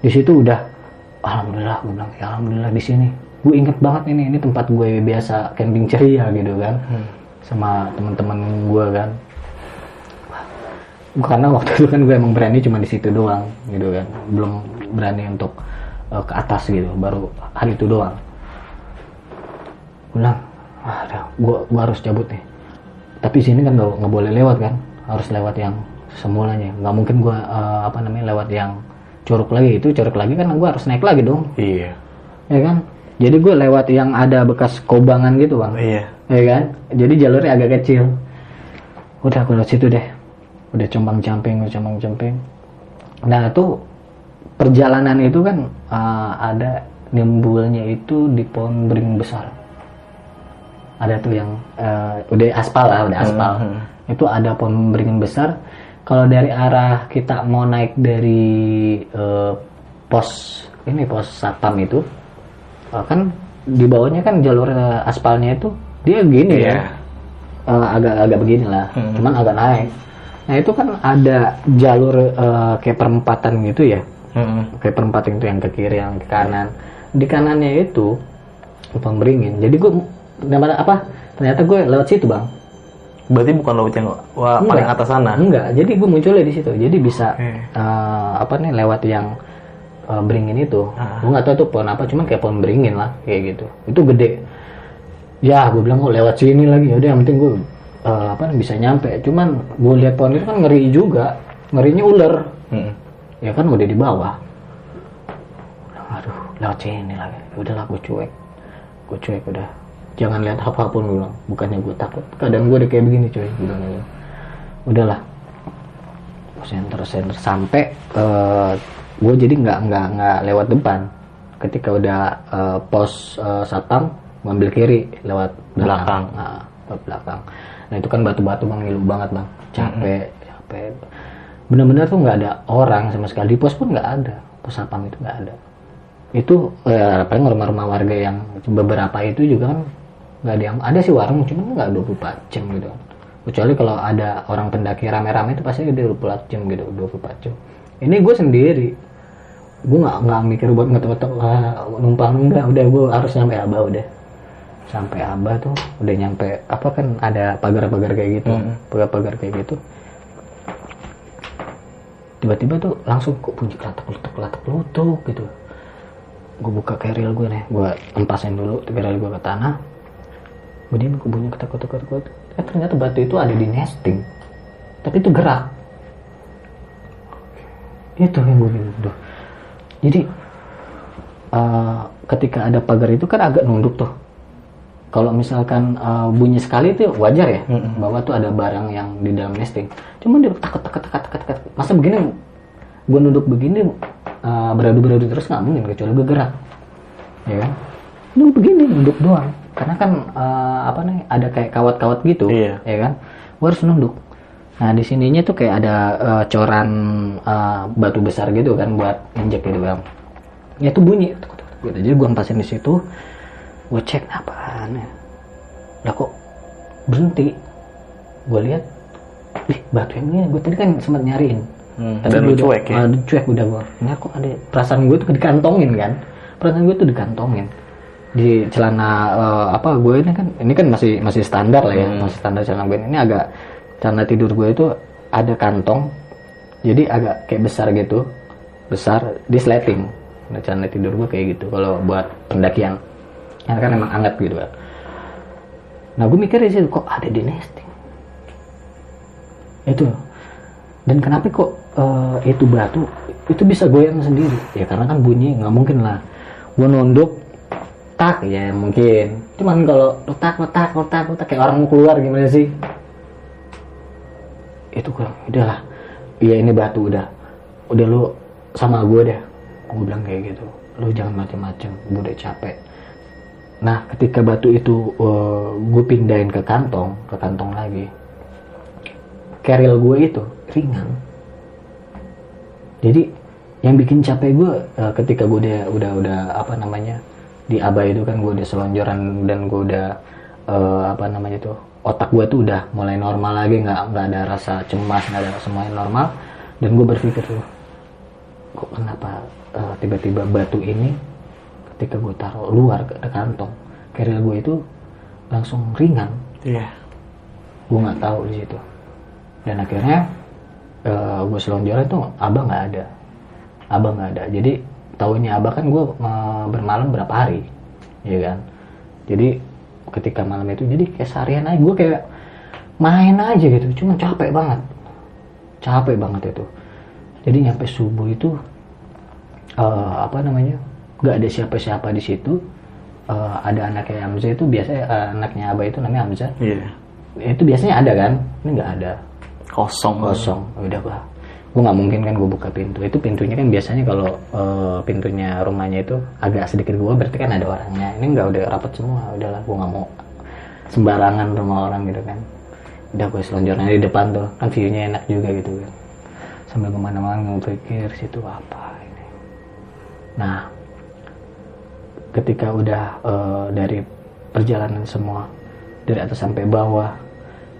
di situ udah alhamdulillah gue bilang ya alhamdulillah di sini gue inget banget ini ini tempat gue biasa camping ceria gitu kan sama teman-teman gue kan karena waktu itu kan gue emang berani cuma di situ doang gitu kan. Belum berani untuk eh, ke atas gitu baru hari itu doang. Bilang ah dah, gue gue harus cabut nih. Tapi sini kan nggak nggak boleh lewat kan? Harus lewat yang semulanya nggak mungkin gue eh, apa namanya lewat yang curug lagi. Itu curug lagi kan gue harus naik lagi dong. Iya. ya kan? Jadi gue lewat yang ada bekas kobangan gitu bang. Iya. ya kan? Jadi jalurnya agak kecil. Udah aku lewat situ deh udah compang camping compang camping nah itu perjalanan itu kan uh, ada nimbulnya itu di pohon beringin besar. Ada tuh yang uh, udah aspal lah udah aspal. Hmm. itu ada pohon beringin besar. Kalau dari arah kita mau naik dari uh, pos ini pos satpam itu uh, kan di bawahnya kan jalur uh, aspalnya itu dia gini Iya. ya. Agak-agak begini lah Hmm. cuman agak naik nah itu kan ada jalur eh, kayak perempatan gitu ya. Mm-mm. kayak perempatan itu yang ke kiri yang ke kanan. Di kanannya itu lubang beringin. Jadi gue dapat apa? Ternyata gue lewat situ bang. Berarti bukan laut yang wah, paling Enggak. atas sana. enggak. Jadi gue munculnya di situ. Jadi bisa Oke. eh, apa nih lewat yang eh, beringin itu. Ah. gue nggak tahu tuh pohon apa cuman kayak pohon beringin lah kayak gitu. Itu gede. Ya gue bilang oh lewat sini lagi. Udah yang penting gue eh, apa bisa nyampe. Cuman gue lihat pohon itu kan ngeri juga. Ngerinya ular. Mm-mm. ya kan udah di bawah. Aduh lewat sini lagi. Udahlah gue cuek. Gue cuek udah. Jangan lihat apa pun gue bilang. Bukannya gue takut. Kadang gue udah kayak begini cuy. Gue bilang gitu. udahlah. Center center sampai eh, gue jadi nggak nggak nggak lewat depan. Ketika udah eh, pos eh, satpam ngambil kiri lewat Belakang. Nah, lewat belakang nah itu kan batu-batu bang ngilu banget bang. Capek capek. Benar-benar tuh nggak ada orang sama sekali. Di pos pun nggak ada. Pos satpam itu nggak ada. Itu ya paling rumah-rumah warga yang beberapa itu juga kan nggak ada yang ada sih warung cuman nggak 24 jam gitu. Kecuali kalau ada orang pendaki rame-rame itu pasti dia 24 jam gitu 24 jam. Ini gue sendiri. Gue nggak nggak mikir buat ngetok-ngetok ah, numpang enggak udah gue harus nyampe abah udah sampai abah tuh udah nyampe apa kan ada pagar-pagar kayak gitu pagar-pagar kayak gitu. Tiba-tiba tuh langsung kok bunyi kelatak lutuk kelatak lutuk gitu. Gue buka keril gue nih gue empasin dulu keril gue ke tanah. Kemudian gue bunyi ketak ketak ketak. eh ternyata batu itu ada di nesting. Tapi itu gerak. Itu yang gue bilang Duh. jadi eh, ketika ada pagar itu kan agak nunduk tuh kalau misalkan eh, bunyi sekali itu wajar ya Mm-mm. bahwa tuh ada barang yang di dalam nesting cuman dia tak tak tak tak tak tak masa begini gue nunduk begini eh, beradu beradu terus nggak mungkin kecuali gue gerak ya kan nunduk begini nunduk doang karena kan eh, apa nih ada kayak kawat-kawat gitu Iya. ya kan gue harus nunduk nah di sininya tuh kayak ada eh, coran eh, batu besar gitu kan buat injek gitu bang ya itu bunyi gitu. jadi gue pasin di situ gue cek apaan ya? Lah kok berhenti? Gue lihat ih batu yang ini gue tadi kan sempat nyariin. Hmm, tapi dan lu cuek ya? ah, cuek udah gue nah kok ada perasaan gue tuh dikantongin kan? Perasaan gue tuh dikantongin. Di celana eh, apa gue ini kan ini kan masih masih standar lah ya Hmm. masih standar celana gue ini. Agak celana tidur gue itu ada kantong jadi agak kayak besar gitu besar di sleting. Nah, celana tidur gue kayak gitu kalau buat pendakian karena kan emang anget gitu kan nah gue mikir situ kok ada di nesting? Itu. Dan kenapa kok eh, itu batu itu bisa goyang sendiri? Ya karena kan bunyi nggak mungkin lah. Gue nunduk tak ya mungkin. Cuman kalau letak letak letak letak kayak orang mau keluar gimana sih? Itu gue udahlah iya ini batu udah. Udah lu sama gue deh. Gue bilang kayak gitu. Lu jangan macem-macem gue udah capek nah ketika batu itu gue pindahin ke kantong ke kantong lagi keril gue itu ringan. Jadi yang bikin capek gue eh, ketika gue udah udah udah apa namanya di aba itu kan gue udah selonjoran dan gue udah eh, apa namanya tuh otak gue tuh udah mulai normal lagi nggak nggak ada rasa cemas nggak ada semuanya normal dan gue berpikir tuh kok kenapa eh, tiba-tiba batu ini ketika gue taruh luar ke kantong keril gue itu langsung ringan. Iya. gue nggak tahu di situ. Dan akhirnya eh, gue selonjoran tuh abah nggak ada. Abah nggak ada. Jadi tahunya abah kan gue eh, bermalam berapa hari ya kan? Jadi ketika malam itu jadi kayak seharian aja gue kayak main aja gitu. Cuma capek banget. Capek banget itu. Jadi nyampe subuh itu eh, apa namanya nggak ada siapa-siapa di situ. Eh, ada anaknya Hamzah itu biasanya eh, anaknya abah itu namanya Hamzah. Iya. itu biasanya ada kan? Ini nggak ada. Kosong. kosong. Udah bah gue nggak mungkin kan gue buka pintu. Itu pintunya kan biasanya kalau eh, pintunya rumahnya itu agak sedikit gua berarti kan ada orangnya. Ini nggak udah rapat semua. Udahlah gue nggak mau sembarangan rumah orang gitu kan. Udah gue selonjoran di depan tuh. Kan viewnya enak juga gitu kan. Sambil ke mana-mana gue pikir situ apa ini? Nah ketika udah eh, dari perjalanan semua dari atas sampai bawah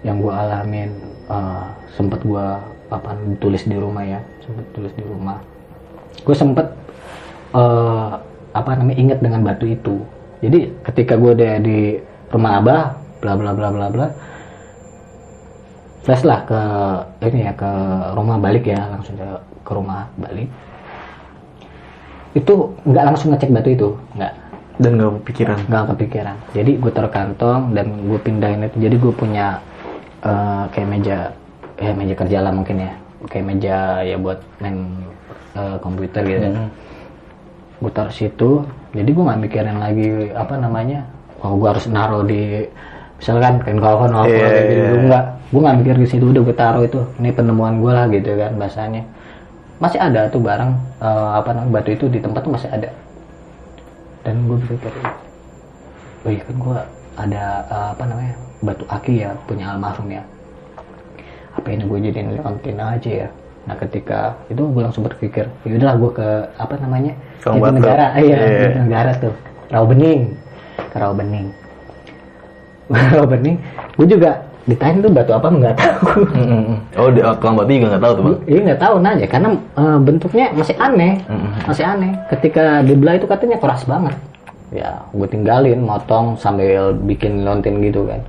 yang gue alamin eh, sempet gue apa tulis di rumah ya sempet tulis di rumah. Gue sempet eh, apa namanya inget dengan batu itu. Jadi ketika gue udah di rumah abah bla bla bla bla bla flash lah ke ini ya ke rumah balik ya langsung ke rumah balik itu nggak langsung ngecek batu itu nggak. Dan gak kepikiran. nggak kepikiran. Jadi gue taruh kantong dan gue pindahin itu. Jadi gue punya eh, kayak meja ya meja kerja lah mungkin ya. Kayak meja ya buat main eh, komputer gitu kan gue taruh situ. Jadi gue nggak mikirin lagi apa namanya oh gue harus naruh di misalkan kain apa Iya, kayak gitu iya. enggak gue nggak mikir ke situ. Udah gue taruh itu. Ini penemuan gue lah gitu kan bahasanya masih ada tuh barang eh, apa namanya batu itu di tempat tuh masih ada. Dan gue berpikir oh iya kan gue ada eh, apa namanya batu aki ya punya almarhum ya. Apa ini gue jadiin leontin aja ya. Nah ketika itu gue langsung berpikir ya udahlah gue ke apa namanya Ke negara. Iya Iya. negara tuh. Rawabening. Ke Rawabening. Rawabening. Gue juga ditanya tuh batu apa nggak tahu. Oh, di oh, tukang batu juga gak tahu tuh, Bang. Iya nggak tahu nanya karena eh, bentuknya masih aneh, masih aneh. Ketika dibelah itu katanya keras banget. Ya, gue tinggalin, motong sambil bikin lontin gitu kan.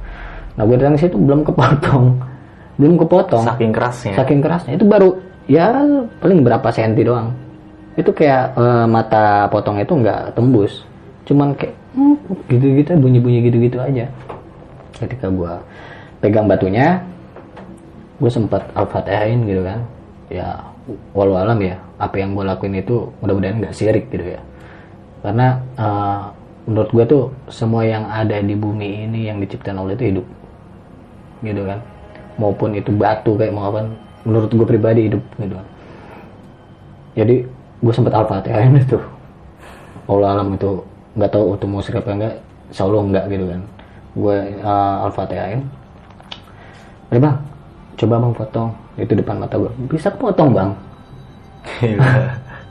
Nah gue datang situ belum kepotong, belum kepotong. Saking kerasnya. Saking kerasnya itu baru ya paling berapa senti doang. Itu kayak eh, mata potong itu nggak tembus, cuman kayak hmm, gitu-gitu bunyi-bunyi gitu-gitu aja. Ketika gue pegang batunya, gue sempat al-fatihain gitu kan. Ya walau alam ya apa yang gue lakuin itu mudah-mudahan nggak sirik gitu ya. Karena eh, menurut gue tuh semua yang ada di bumi ini yang diciptakan Allah itu hidup. Gitu kan. Maupun itu batu kayak mau apa menurut gue pribadi hidup gitu kan. Jadi gue sempat al-fatihain itu. Walau alam itu nggak tahu itu mau apa enggak insya Allah enggak gitu kan. Gue eh, al-fatihain Udah bang, coba bang potong. Itu depan mata gue. Bisa potong bang. Iya.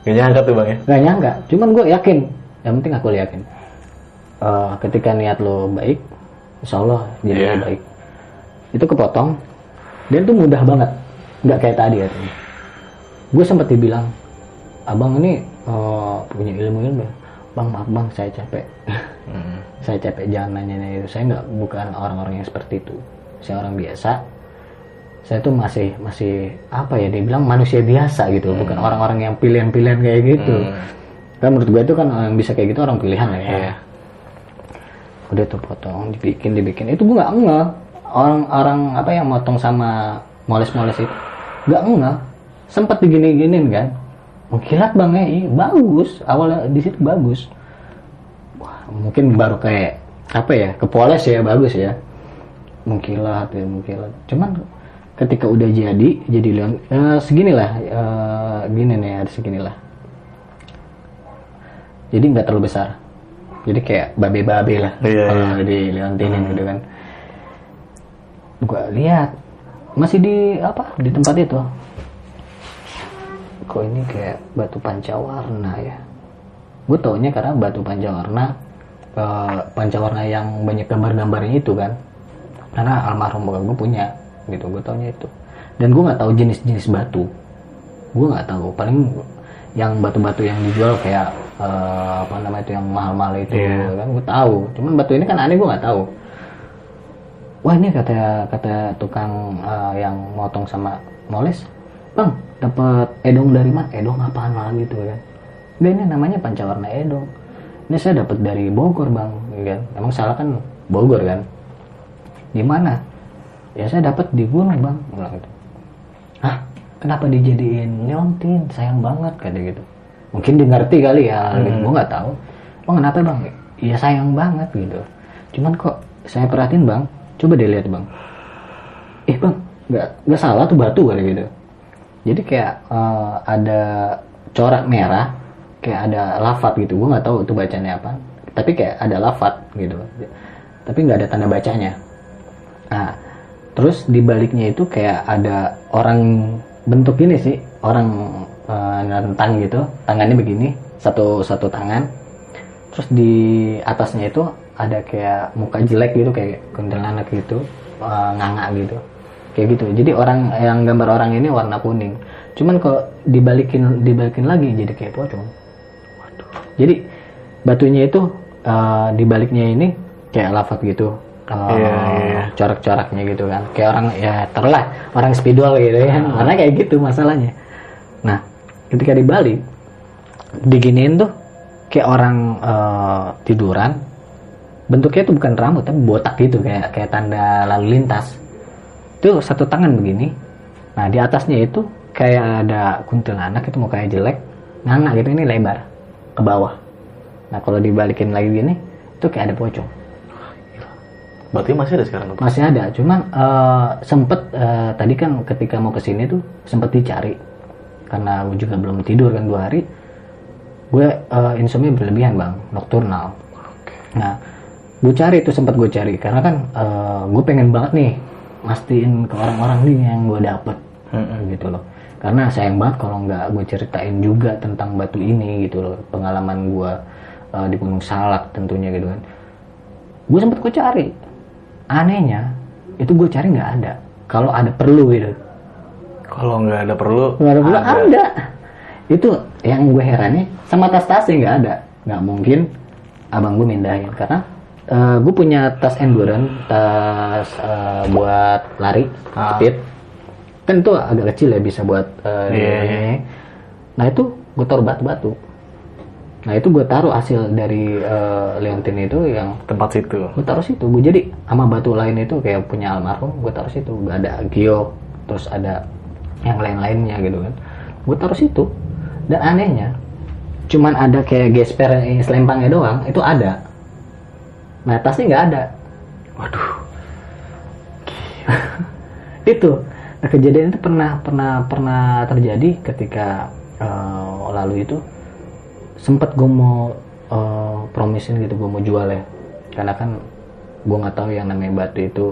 Gak nyangka tuh bang ya? nggak nyangka. Cuman gue yakin. Yang penting aku yakin. Eh, ketika niat lo baik insya Allah jadi lo baik. Itu kepotong dan tuh mudah banget. Nggak kayak tadi ya. Gue sempat dibilang abang ini eh, punya ilmu ilmu bang maaf bang saya capek. Hmm. saya capek jangan nanya itu. Saya nggak bukan orang-orang yang seperti itu saya orang biasa saya tuh masih masih apa ya dia bilang manusia biasa gitu bukan orang-orang yang pilihan-pilihan kayak gitu. Kan menurut gue itu kan yang bisa kayak gitu orang pilihan lah ya Iya. udah tuh potong dibikin dibikin. Itu gue nggak enggak orang-orang apa yang motong sama moles-moles itu nggak enggak sempat digini-ginin kan. Mengkilat bang ya bagus. Awalnya di situ bagus. Wah, mungkin baru kayak apa ya kepoles ya bagus ya mengkilat ya mengkilat. Cuman ketika udah jadi jadi leon eh, seginilah eh, gini nih ada seginilah. Jadi nggak terlalu besar. Jadi kayak babe-babe lah. Iya, kalau di leontinin gitu kan. Gua lihat masih di apa di tempat itu. Kok ini kayak batu pancawarna ya? Gue taunya karena batu pancawarna eh, pancawarna yang banyak gambar-gambarnya itu kan karena almarhum bokap gue punya gitu. Gue taunya itu. Dan gue nggak tahu jenis-jenis batu. Gue nggak tahu. Paling yang batu-batu yang dijual kayak eh, apa namanya itu yang mahal-mahal itu Iya. kan. Gue tahu. Cuman batu ini kan aneh gue nggak tahu. Wah ini kata kata tukang eh, yang motong sama moles. Bang dapat edong dari mana? Edong apaan lagi gitu kan? Nggak, ini namanya pancawarna edong. Ini saya dapat dari Bogor bang. Kan emang salah kan Bogor kan di mana ya saya dapat di gunung bang bilang gitu Hah? Kenapa dijadiin leontin? Sayang banget kata gitu. Mungkin dia ngerti kali ya, gue nggak tahu. Bang kenapa bang? Iya sayang banget gitu. Cuman kok saya perhatiin bang, coba deh lihat bang. Eh bang, nggak nggak salah tuh batu kali gitu. Jadi kayak eh, ada corak merah, kayak ada lafat gitu. Gue nggak tahu itu bacanya apa. Tapi kayak ada lafat gitu. Tapi nggak ada tanda bacanya. Nah, terus di baliknya itu kayak ada orang bentuk gini sih, orang eh, nentang gitu, tangannya begini, satu satu tangan. Terus di atasnya itu ada kayak muka jelek gitu kayak kuntilanak gitu, eh, nganga gitu. Kayak gitu. Jadi orang yang gambar orang ini warna kuning. Cuman kalau dibalikin dibalikin lagi jadi kayak pocong. Jadi batunya itu eh, di baliknya ini kayak lafat gitu. Eh, Iya, iya. Corak-coraknya gitu kan. Kayak orang ya terulah orang spidol gitu ya. Karena kayak gitu masalahnya. Nah, ketika dibalik diginiin tuh kayak orang eh, tiduran bentuknya itu bukan rambut tapi botak gitu kayak kayak tanda lalu lintas itu satu tangan begini nah di atasnya itu kayak ada kuntilanak itu mukanya jelek nganga gitu ini lebar ke bawah nah kalau dibalikin lagi gini itu kayak ada pocong Batunya masih ada sekarang? Masih ada. Cuman eh, sempet eh, tadi kan ketika mau ke sini tuh sempet dicari. Karena gue juga belum tidur kan dua hari. Gue eh, insomnia berlebihan bang. Nokturnal nah gue cari itu sempat gue cari. Karena kan gue pengen banget nih mastiin ke orang-orang nih yang gue dapet. Gitu loh. Karena sayang banget kalau nggak gue ceritain juga tentang batu ini gitu loh. Pengalaman gue eh, di Gunung Salak tentunya gitu kan. Gue sempet gue cari anehnya itu gue cari nggak ada. Kalau ada perlu gitu. Kalau nggak ada perlu, nggak ada perlu ada. itu yang gue herannya sama tas tasnya nggak ada. Nggak mungkin abang gue mindahin karena eh, gue punya tas endurance tas eh, buat lari Ah. speed kan itu agak kecil ya bisa buat ini. nah itu gue taruh batu-batu nah itu gue taruh hasil dari eh, leontin itu yang tempat situ. gue taruh situ gue jadi sama batu lain itu kayak punya almarhum gue taruh situ. Gak ada gio terus ada yang lain-lainnya gitu kan. Gue taruh situ. Dan anehnya cuman ada kayak gesper yang selempangnya doang itu ada. Nah tasnya nggak ada. Waduh. itu. Nah, kejadian itu pernah pernah pernah terjadi ketika eh, lalu itu sempat gue mau eh, promisin gitu gue mau jual ya. Karena kan gue nggak tahu yang namanya batu itu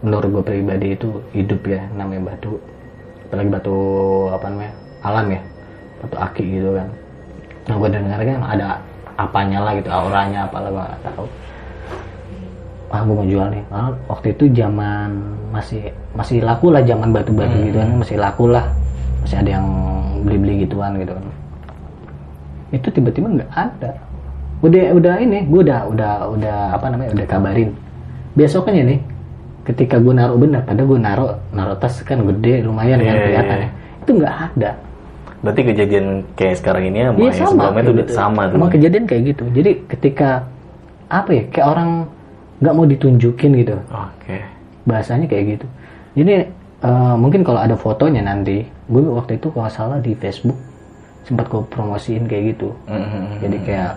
menurut gue pribadi itu hidup ya namanya batu. Apalagi batu apa namanya alam ya foto aki gitu kan. Nah gue dengar kan ada apanya lah gitu auranya apalah gue nggak tahu. Ah gue mau jual nih. Ah, waktu itu zaman masih masih laku lah zaman batu-batu gitu kan masih laku lah. Masih ada yang beli-beli gituan gitu kan itu tiba-tiba nggak ada udah udah ini gue udah udah udah apa namanya udah kabarin besoknya nih ketika gue naruh bener padahal gue naruh naruh tas kan gede lumayan kan Iya, kelihatan iya, ya. itu nggak ada Berarti kejadian kayak sekarang ini sama Iya yang sama sebelumnya itu gitu. sama tuh. Kejadian kayak gitu jadi ketika apa ya kayak orang nggak mau ditunjukin gitu Oke. bahasanya kayak gitu jadi eh, mungkin kalau ada fotonya nanti gue waktu itu kalau salah di Facebook sempat gue promosiin kayak gitu Mhm. jadi kayak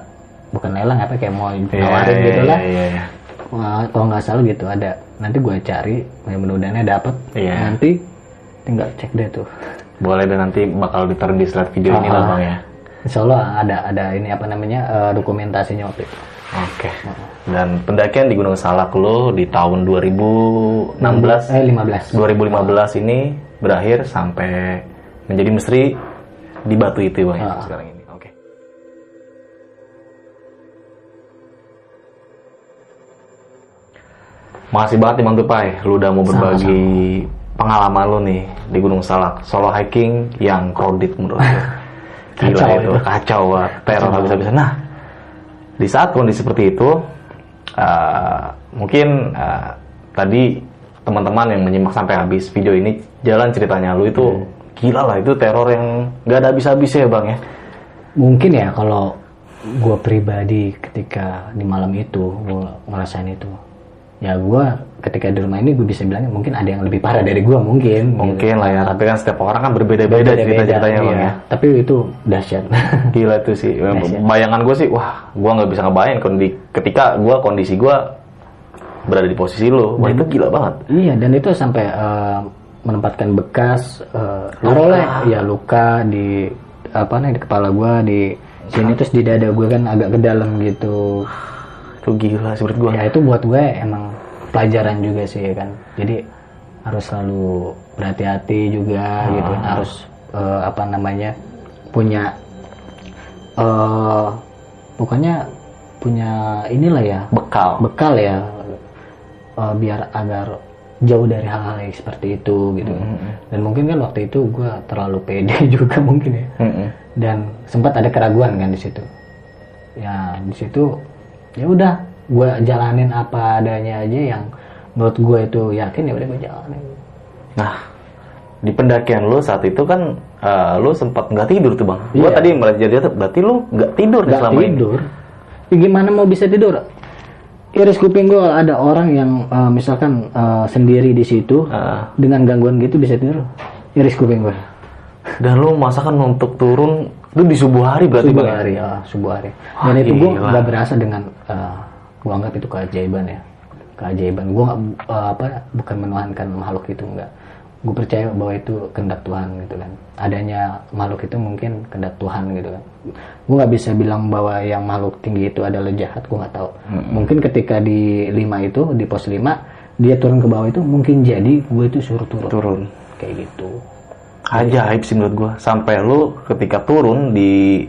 bukan lelang apa kayak mau Iya, nawarin iya, gitu lah iya, iya. Wah, kalau nggak salah gitu ada nanti gue cari mudah-mudahannya dapat Iya. nanti tinggal cek deh tuh Boleh dan nanti bakal ditaruh di slide video ini lah Ah. bang ya. Insya Allah ada ada ini apa namanya eh, dokumentasinya waktu itu Oke. Dan pendakian di Gunung Salak lo di tahun 2016, eh 15 2015 ini berakhir sampai menjadi misteri di batu itu bang ya, Ah. sekarang ini. Oke. Makasih banget nih Bang Tupai, lu udah mau berbagi pengalaman lu nih di Gunung Salak, solo hiking yang crowded menurut gue. Gila Kacau itu, itu. kacau banget, teror habis-habisan. Nah, di saat kondisi seperti itu, eh, mungkin eh, tadi teman-teman yang menyimak sampai habis video ini, jalan ceritanya lu itu gila lah, itu teror yang gak ada habis-habisnya ya bang ya. mungkin ya kalau gue pribadi ketika di malam itu gue ngerasain itu ya gue ketika di rumah ini gue bisa bilangnya mungkin ada yang lebih parah dari gue mungkin Mungkin lah ya, tapi kan setiap orang kan berbeda-beda Beda-beda, cerita-ceritanya bang iya. ya. tapi itu dahsyat Gila tuh sih. Bayangan gue sih, wah, gue nggak bisa ngebayang kondi ketika gue kondisi gue berada di posisi lo. Wah itu gila banget. iya dan itu sampai eh, menempatkan bekas uh, taruhlah ya luka di apa nih di kepala gue di sini terus di dada gue kan agak ke dalam gitu. Itu gila menurut gue. ya itu buat gue emang pelajaran juga sih ya kan. Jadi harus selalu berhati-hati juga gitu. Kan harus eh, apa namanya punya eh pokoknya punya inilah ya Bekal. bekal ya eh, biar agar jauh dari hal-hal yang seperti itu gitu dan mungkin kan waktu itu gue terlalu pede juga mungkin ya Mm-mm. dan sempat ada keraguan kan di situ ya di situ ya udah gue jalanin apa adanya aja yang menurut gue itu yakin ya udah gue jalanin Nah, di pendakian lo saat itu kan eh, lo sempat nggak tidur tuh bang. Gue Iya. tadi dia tuh, berarti lo nggak tidur nggak selama ini. tidur ya gimana mau bisa tidur iris kuping gue ada orang yang eh, misalkan eh, sendiri di situ Ah. dengan gangguan gitu bisa tidur iris kuping gue Dan lo masakan untuk turun itu di subuh hari berarti subuh bang. ya? hari ya subuh hari Wah, dan itu gue nggak berasa dengan eh, gue anggap itu keajaiban ya keajaiban gue nggak eh, apa bukan menuhankan makhluk itu enggak gue percaya bahwa itu kehendak Tuhan gitu kan adanya makhluk itu mungkin kehendak Tuhan gitu kan gue nggak bisa bilang bahwa yang makhluk tinggi itu adalah jahat gue nggak tahu mungkin ketika di lima itu di pos lima dia turun ke bawah itu mungkin jadi gue itu suruh turun Turun. kayak gitu Ajaib sih menurut gue. Sampai lo ketika turun di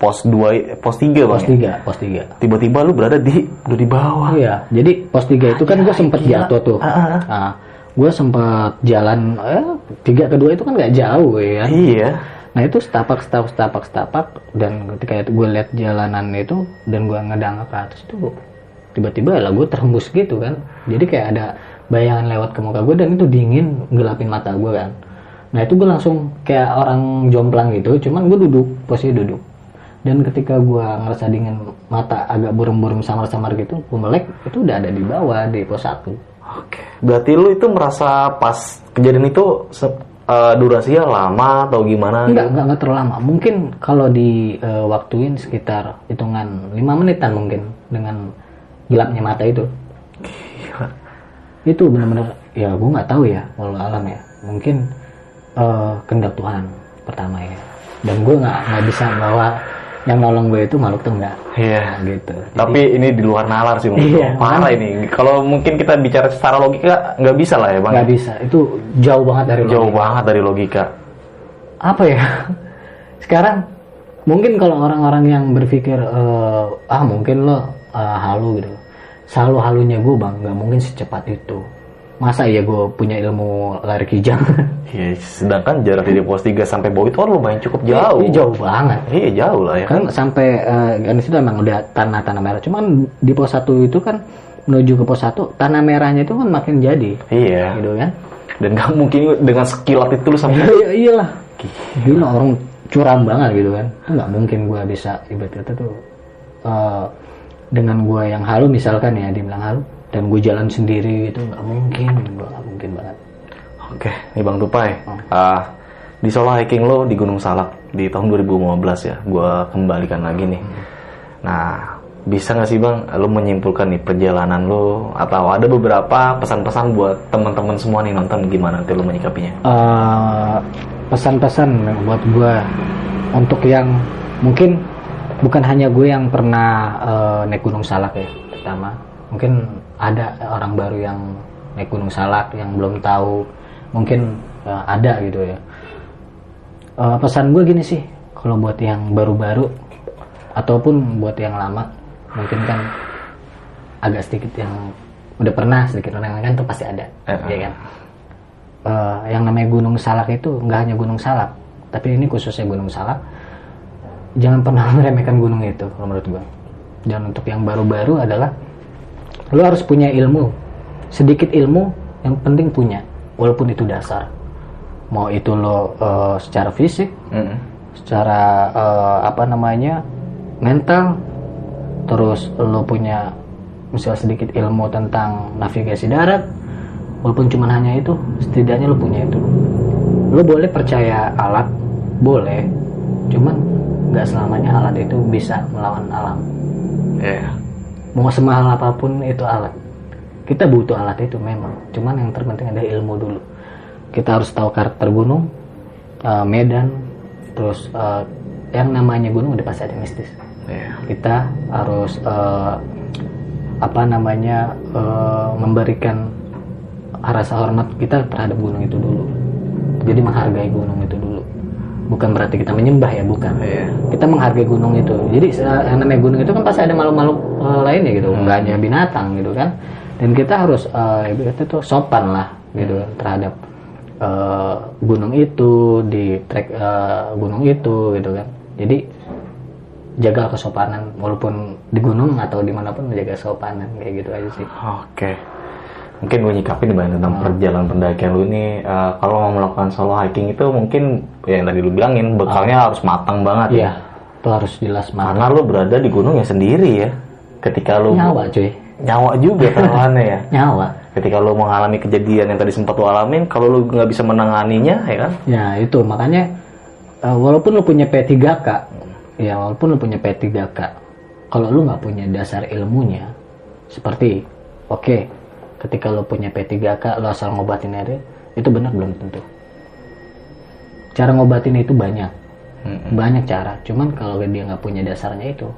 pos 2, pos 3 bang. pos ya? tiga pos tiga Tiba-tiba lo berada di udah di bawah. Iya, jadi pos tiga itu kan gue sempet gila. jatuh tuh. Ah, ah. Nah, gue sempat jalan, eh, tiga kedua itu kan nggak jauh ya. Iya. Nah itu setapak, setapak, setapak, setapak, dan ketika itu gue lihat jalanan itu dan gue ngedang ke atas itu, tiba-tiba lah gue terhembus gitu kan. Jadi kayak ada bayangan lewat ke muka gue dan itu dingin gelapin mata gue kan. Nah itu gue langsung kayak orang jomplang gitu, cuman gue duduk, posisi duduk. Dan ketika gue ngerasa dingin mata agak burem-burem samar-samar gitu, gue melek itu udah ada di bawah di pos satu. Oke. Berarti lu itu merasa pas kejadian itu se- eh, durasinya lama atau gimana? Enggak, enggak, enggak terlalu lama. Mungkin kalau di eh, waktuin sekitar hitungan 5 menitan mungkin dengan gelapnya mata itu. Gila. Itu benar-benar ya gue nggak tahu ya walau alam ya. Mungkin eh kehendak Tuhan pertama ya. Dan gue nggak nggak bisa bawa yang nolong gue itu makhluk tuh enggak Iya. gitu. Tapi ini di luar nalar sih menurut Iya. Parah ini. Kalau mungkin kita bicara secara logika nggak bisa lah ya bang. Nggak bisa. Itu jauh banget dari Jauh logika. banget dari logika. Apa ya? sekarang mungkin kalau orang-orang yang berpikir eh, ah mungkin lo eh, halu gitu selalu halunya gue bang nggak mungkin secepat itu masa iya gue punya ilmu lari kijang? Iya, sedangkan jarak dari pos 3 sampai bawah itu kan lumayan cukup jauh. Ini jauh banget. Iya, jauh lah ya. kan sampai eh, kan di situ emang udah tanah-tanah merah. Cuman di pos satu itu kan menuju ke pos satu tanah merahnya itu kan makin jadi. Iya. gitu kan? Dan gak mungkin dengan sekilat itu lu sampai iya iyalah. Gila. Orang curam banget gitu kan. Itu nggak mungkin gue bisa ibarat kata tuh eh, dengan gue yang halu misalkan ya dibilang halu dan gue jalan sendiri gitu nggak mungkin gue nggak mungkin banget Oke, nih Bang Tupai. Ah, di solo hiking lo di Gunung Salak di tahun 2015 ya. Gua kembalikan lagi nih. Nah, bisa nggak sih Bang lo menyimpulkan nih perjalanan lo atau ada beberapa pesan-pesan buat teman-teman semua nih nonton gimana nanti lo menyikapinya? Eh, pesan-pesan buat gue untuk yang mungkin bukan hanya gue yang pernah eh, naik Gunung Salak ya pertama mungkin ada orang baru yang naik Gunung Salak yang belum tahu mungkin eh, ada gitu ya Eh, pesan gue gini sih kalau buat yang baru-baru ataupun buat yang lama mungkin kan agak sedikit yang udah pernah sedikit orang kan tuh pasti ada Eh, ya kan Eh, yang namanya Gunung Salak itu nggak hanya Gunung Salak, tapi ini khususnya Gunung Salak. Jangan pernah meremehkan gunung itu, kalau menurut gua. Dan untuk yang baru-baru adalah lo harus punya ilmu, sedikit ilmu yang penting punya, walaupun itu dasar. Mau itu lo eh, secara fisik, Mm-mm. secara eh, apa namanya mental, terus lo punya misal sedikit ilmu tentang navigasi darat, walaupun cuma hanya itu, setidaknya lo punya itu. Lo boleh percaya alat, boleh, cuman nggak selamanya alat itu bisa melawan alam. Iya. Mau semahal apa pun itu alat. Kita butuh alat itu memang, cuman yang terpenting ada ilmu dulu. Kita harus tahu karakter gunung, eh, medan, terus eh, yang namanya gunung udah pasti ada mistis Iya. kita harus eh, apa namanya eh, memberikan rasa hormat kita terhadap gunung itu dulu jadi menghargai gunung itu bukan berarti kita menyembah ya bukan. Iya. kita menghargai gunung itu. Jadi eh, yang namanya gunung itu kan pasti ada makhluk-makhluk eh, lainnya gitu. Nggak hanya binatang gitu kan. Dan kita harus eh, ibaratnya tuh sopan lah gitu kan terhadap eh, gunung itu di trek eh, gunung itu gitu kan. Jadi jaga kesopanan walaupun di gunung atau di mana pun menjaga kesopanan kayak gitu aja sih. Oke. Mungkin gue nyikapin nih Bang tentang perjalanan pendakian lu nih. eh, kalau mau melakukan solo hiking itu mungkin ya yang tadi lu bilangin bekalnya harus matang banget ya. iya itu harus jelas mana Karena lu berada di gunung yang sendiri ya. Ketika lu nyawa cuy nyawa juga taruhannya ya. nyawa Ketika lu mengalami kejadian yang tadi sempat lu alamin, kalau lu nggak bisa menanganinya, ya kan? ya itu makanya eh, walaupun lu punya P3K ya walaupun lu punya P3K kalau lu nggak punya dasar ilmunya seperti oke ketika lu punya P3K lu asal ngobatin aja itu benar belum tentu cara ngobatin itu banyak Mm-mm. banyak cara cuman kalau dia nggak punya dasarnya itu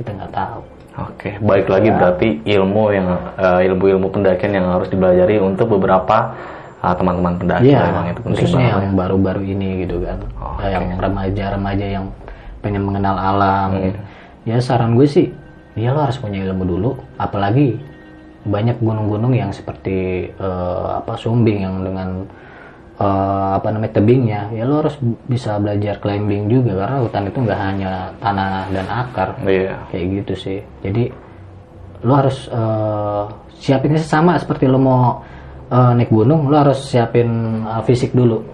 kita nggak tahu Oke, baik lagi berarti ilmu yang eh, ilmu-ilmu pendakian yang harus dipelajari untuk beberapa ah, teman-teman pendaki Iya, memang itu penting khususnya banget. yang baru-baru ini gitu kan, Oke. yang remaja-remaja yang pengen mengenal alam. Hmm. Gitu. Ya saran gue sih, ya lo harus punya ilmu dulu, apalagi banyak gunung-gunung yang seperti eh, apa Sumbing yang dengan eh, apa namanya tebingnya, ya lo harus bisa belajar climbing juga karena hutan itu nggak hanya tanah dan akar, Iya. kayak gitu sih. Jadi lo harus eh, siapinnya sama seperti lo mau eh, naik gunung, lo harus siapin eh, fisik dulu.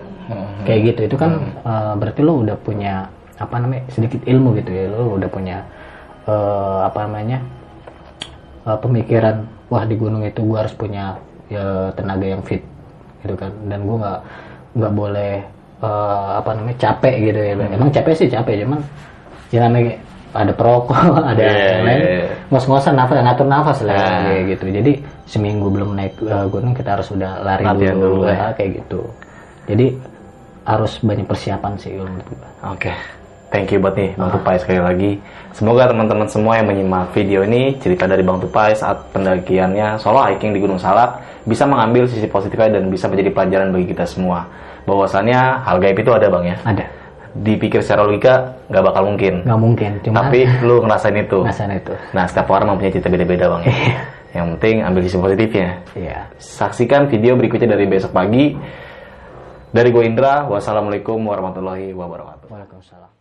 Kayak gitu. Itu kan eh, berarti lo udah punya apa namanya sedikit ilmu gitu ya. Lo udah punya eh, apa namanya eh, pemikiran wah di gunung itu gue harus punya ya, tenaga yang fit gitu kan. Dan gue nggak nggak boleh eh, apa namanya capek gitu ya. Emang capek sih capek cuman ya namanya ada perokok, ada Iya, yang lain iya, iya. ngos-ngosan nafas ngatur nafas lah Ah. kayak gitu jadi seminggu belum naik uh, gunung kita harus udah lari Latihan dulu, dulu, ya, kayak gitu jadi harus banyak persiapan sih menurut gua. Oke, thank you buat nih Bang ah. Tupai sekali lagi. Semoga teman-teman semua yang menyimak video ini cerita dari Bang Tupai saat pendakiannya solo hiking di Gunung Salak bisa mengambil sisi positifnya dan bisa menjadi pelajaran bagi kita semua. Bahwasannya hal gaib itu ada Bang ya? Ada. Dipikir secara logika nggak bakal mungkin. Nggak mungkin. Cuma Tapi lu ngerasain itu. Ngerasain itu. Nah setiap orang mempunyai cerita beda-beda Bang ya. yang penting ambil sisi positifnya. Iya. Saksikan video berikutnya dari besok pagi. Dari gue Indra, wassalamualaikum warahmatullahi wabarakatuh. Waalaikumsalam.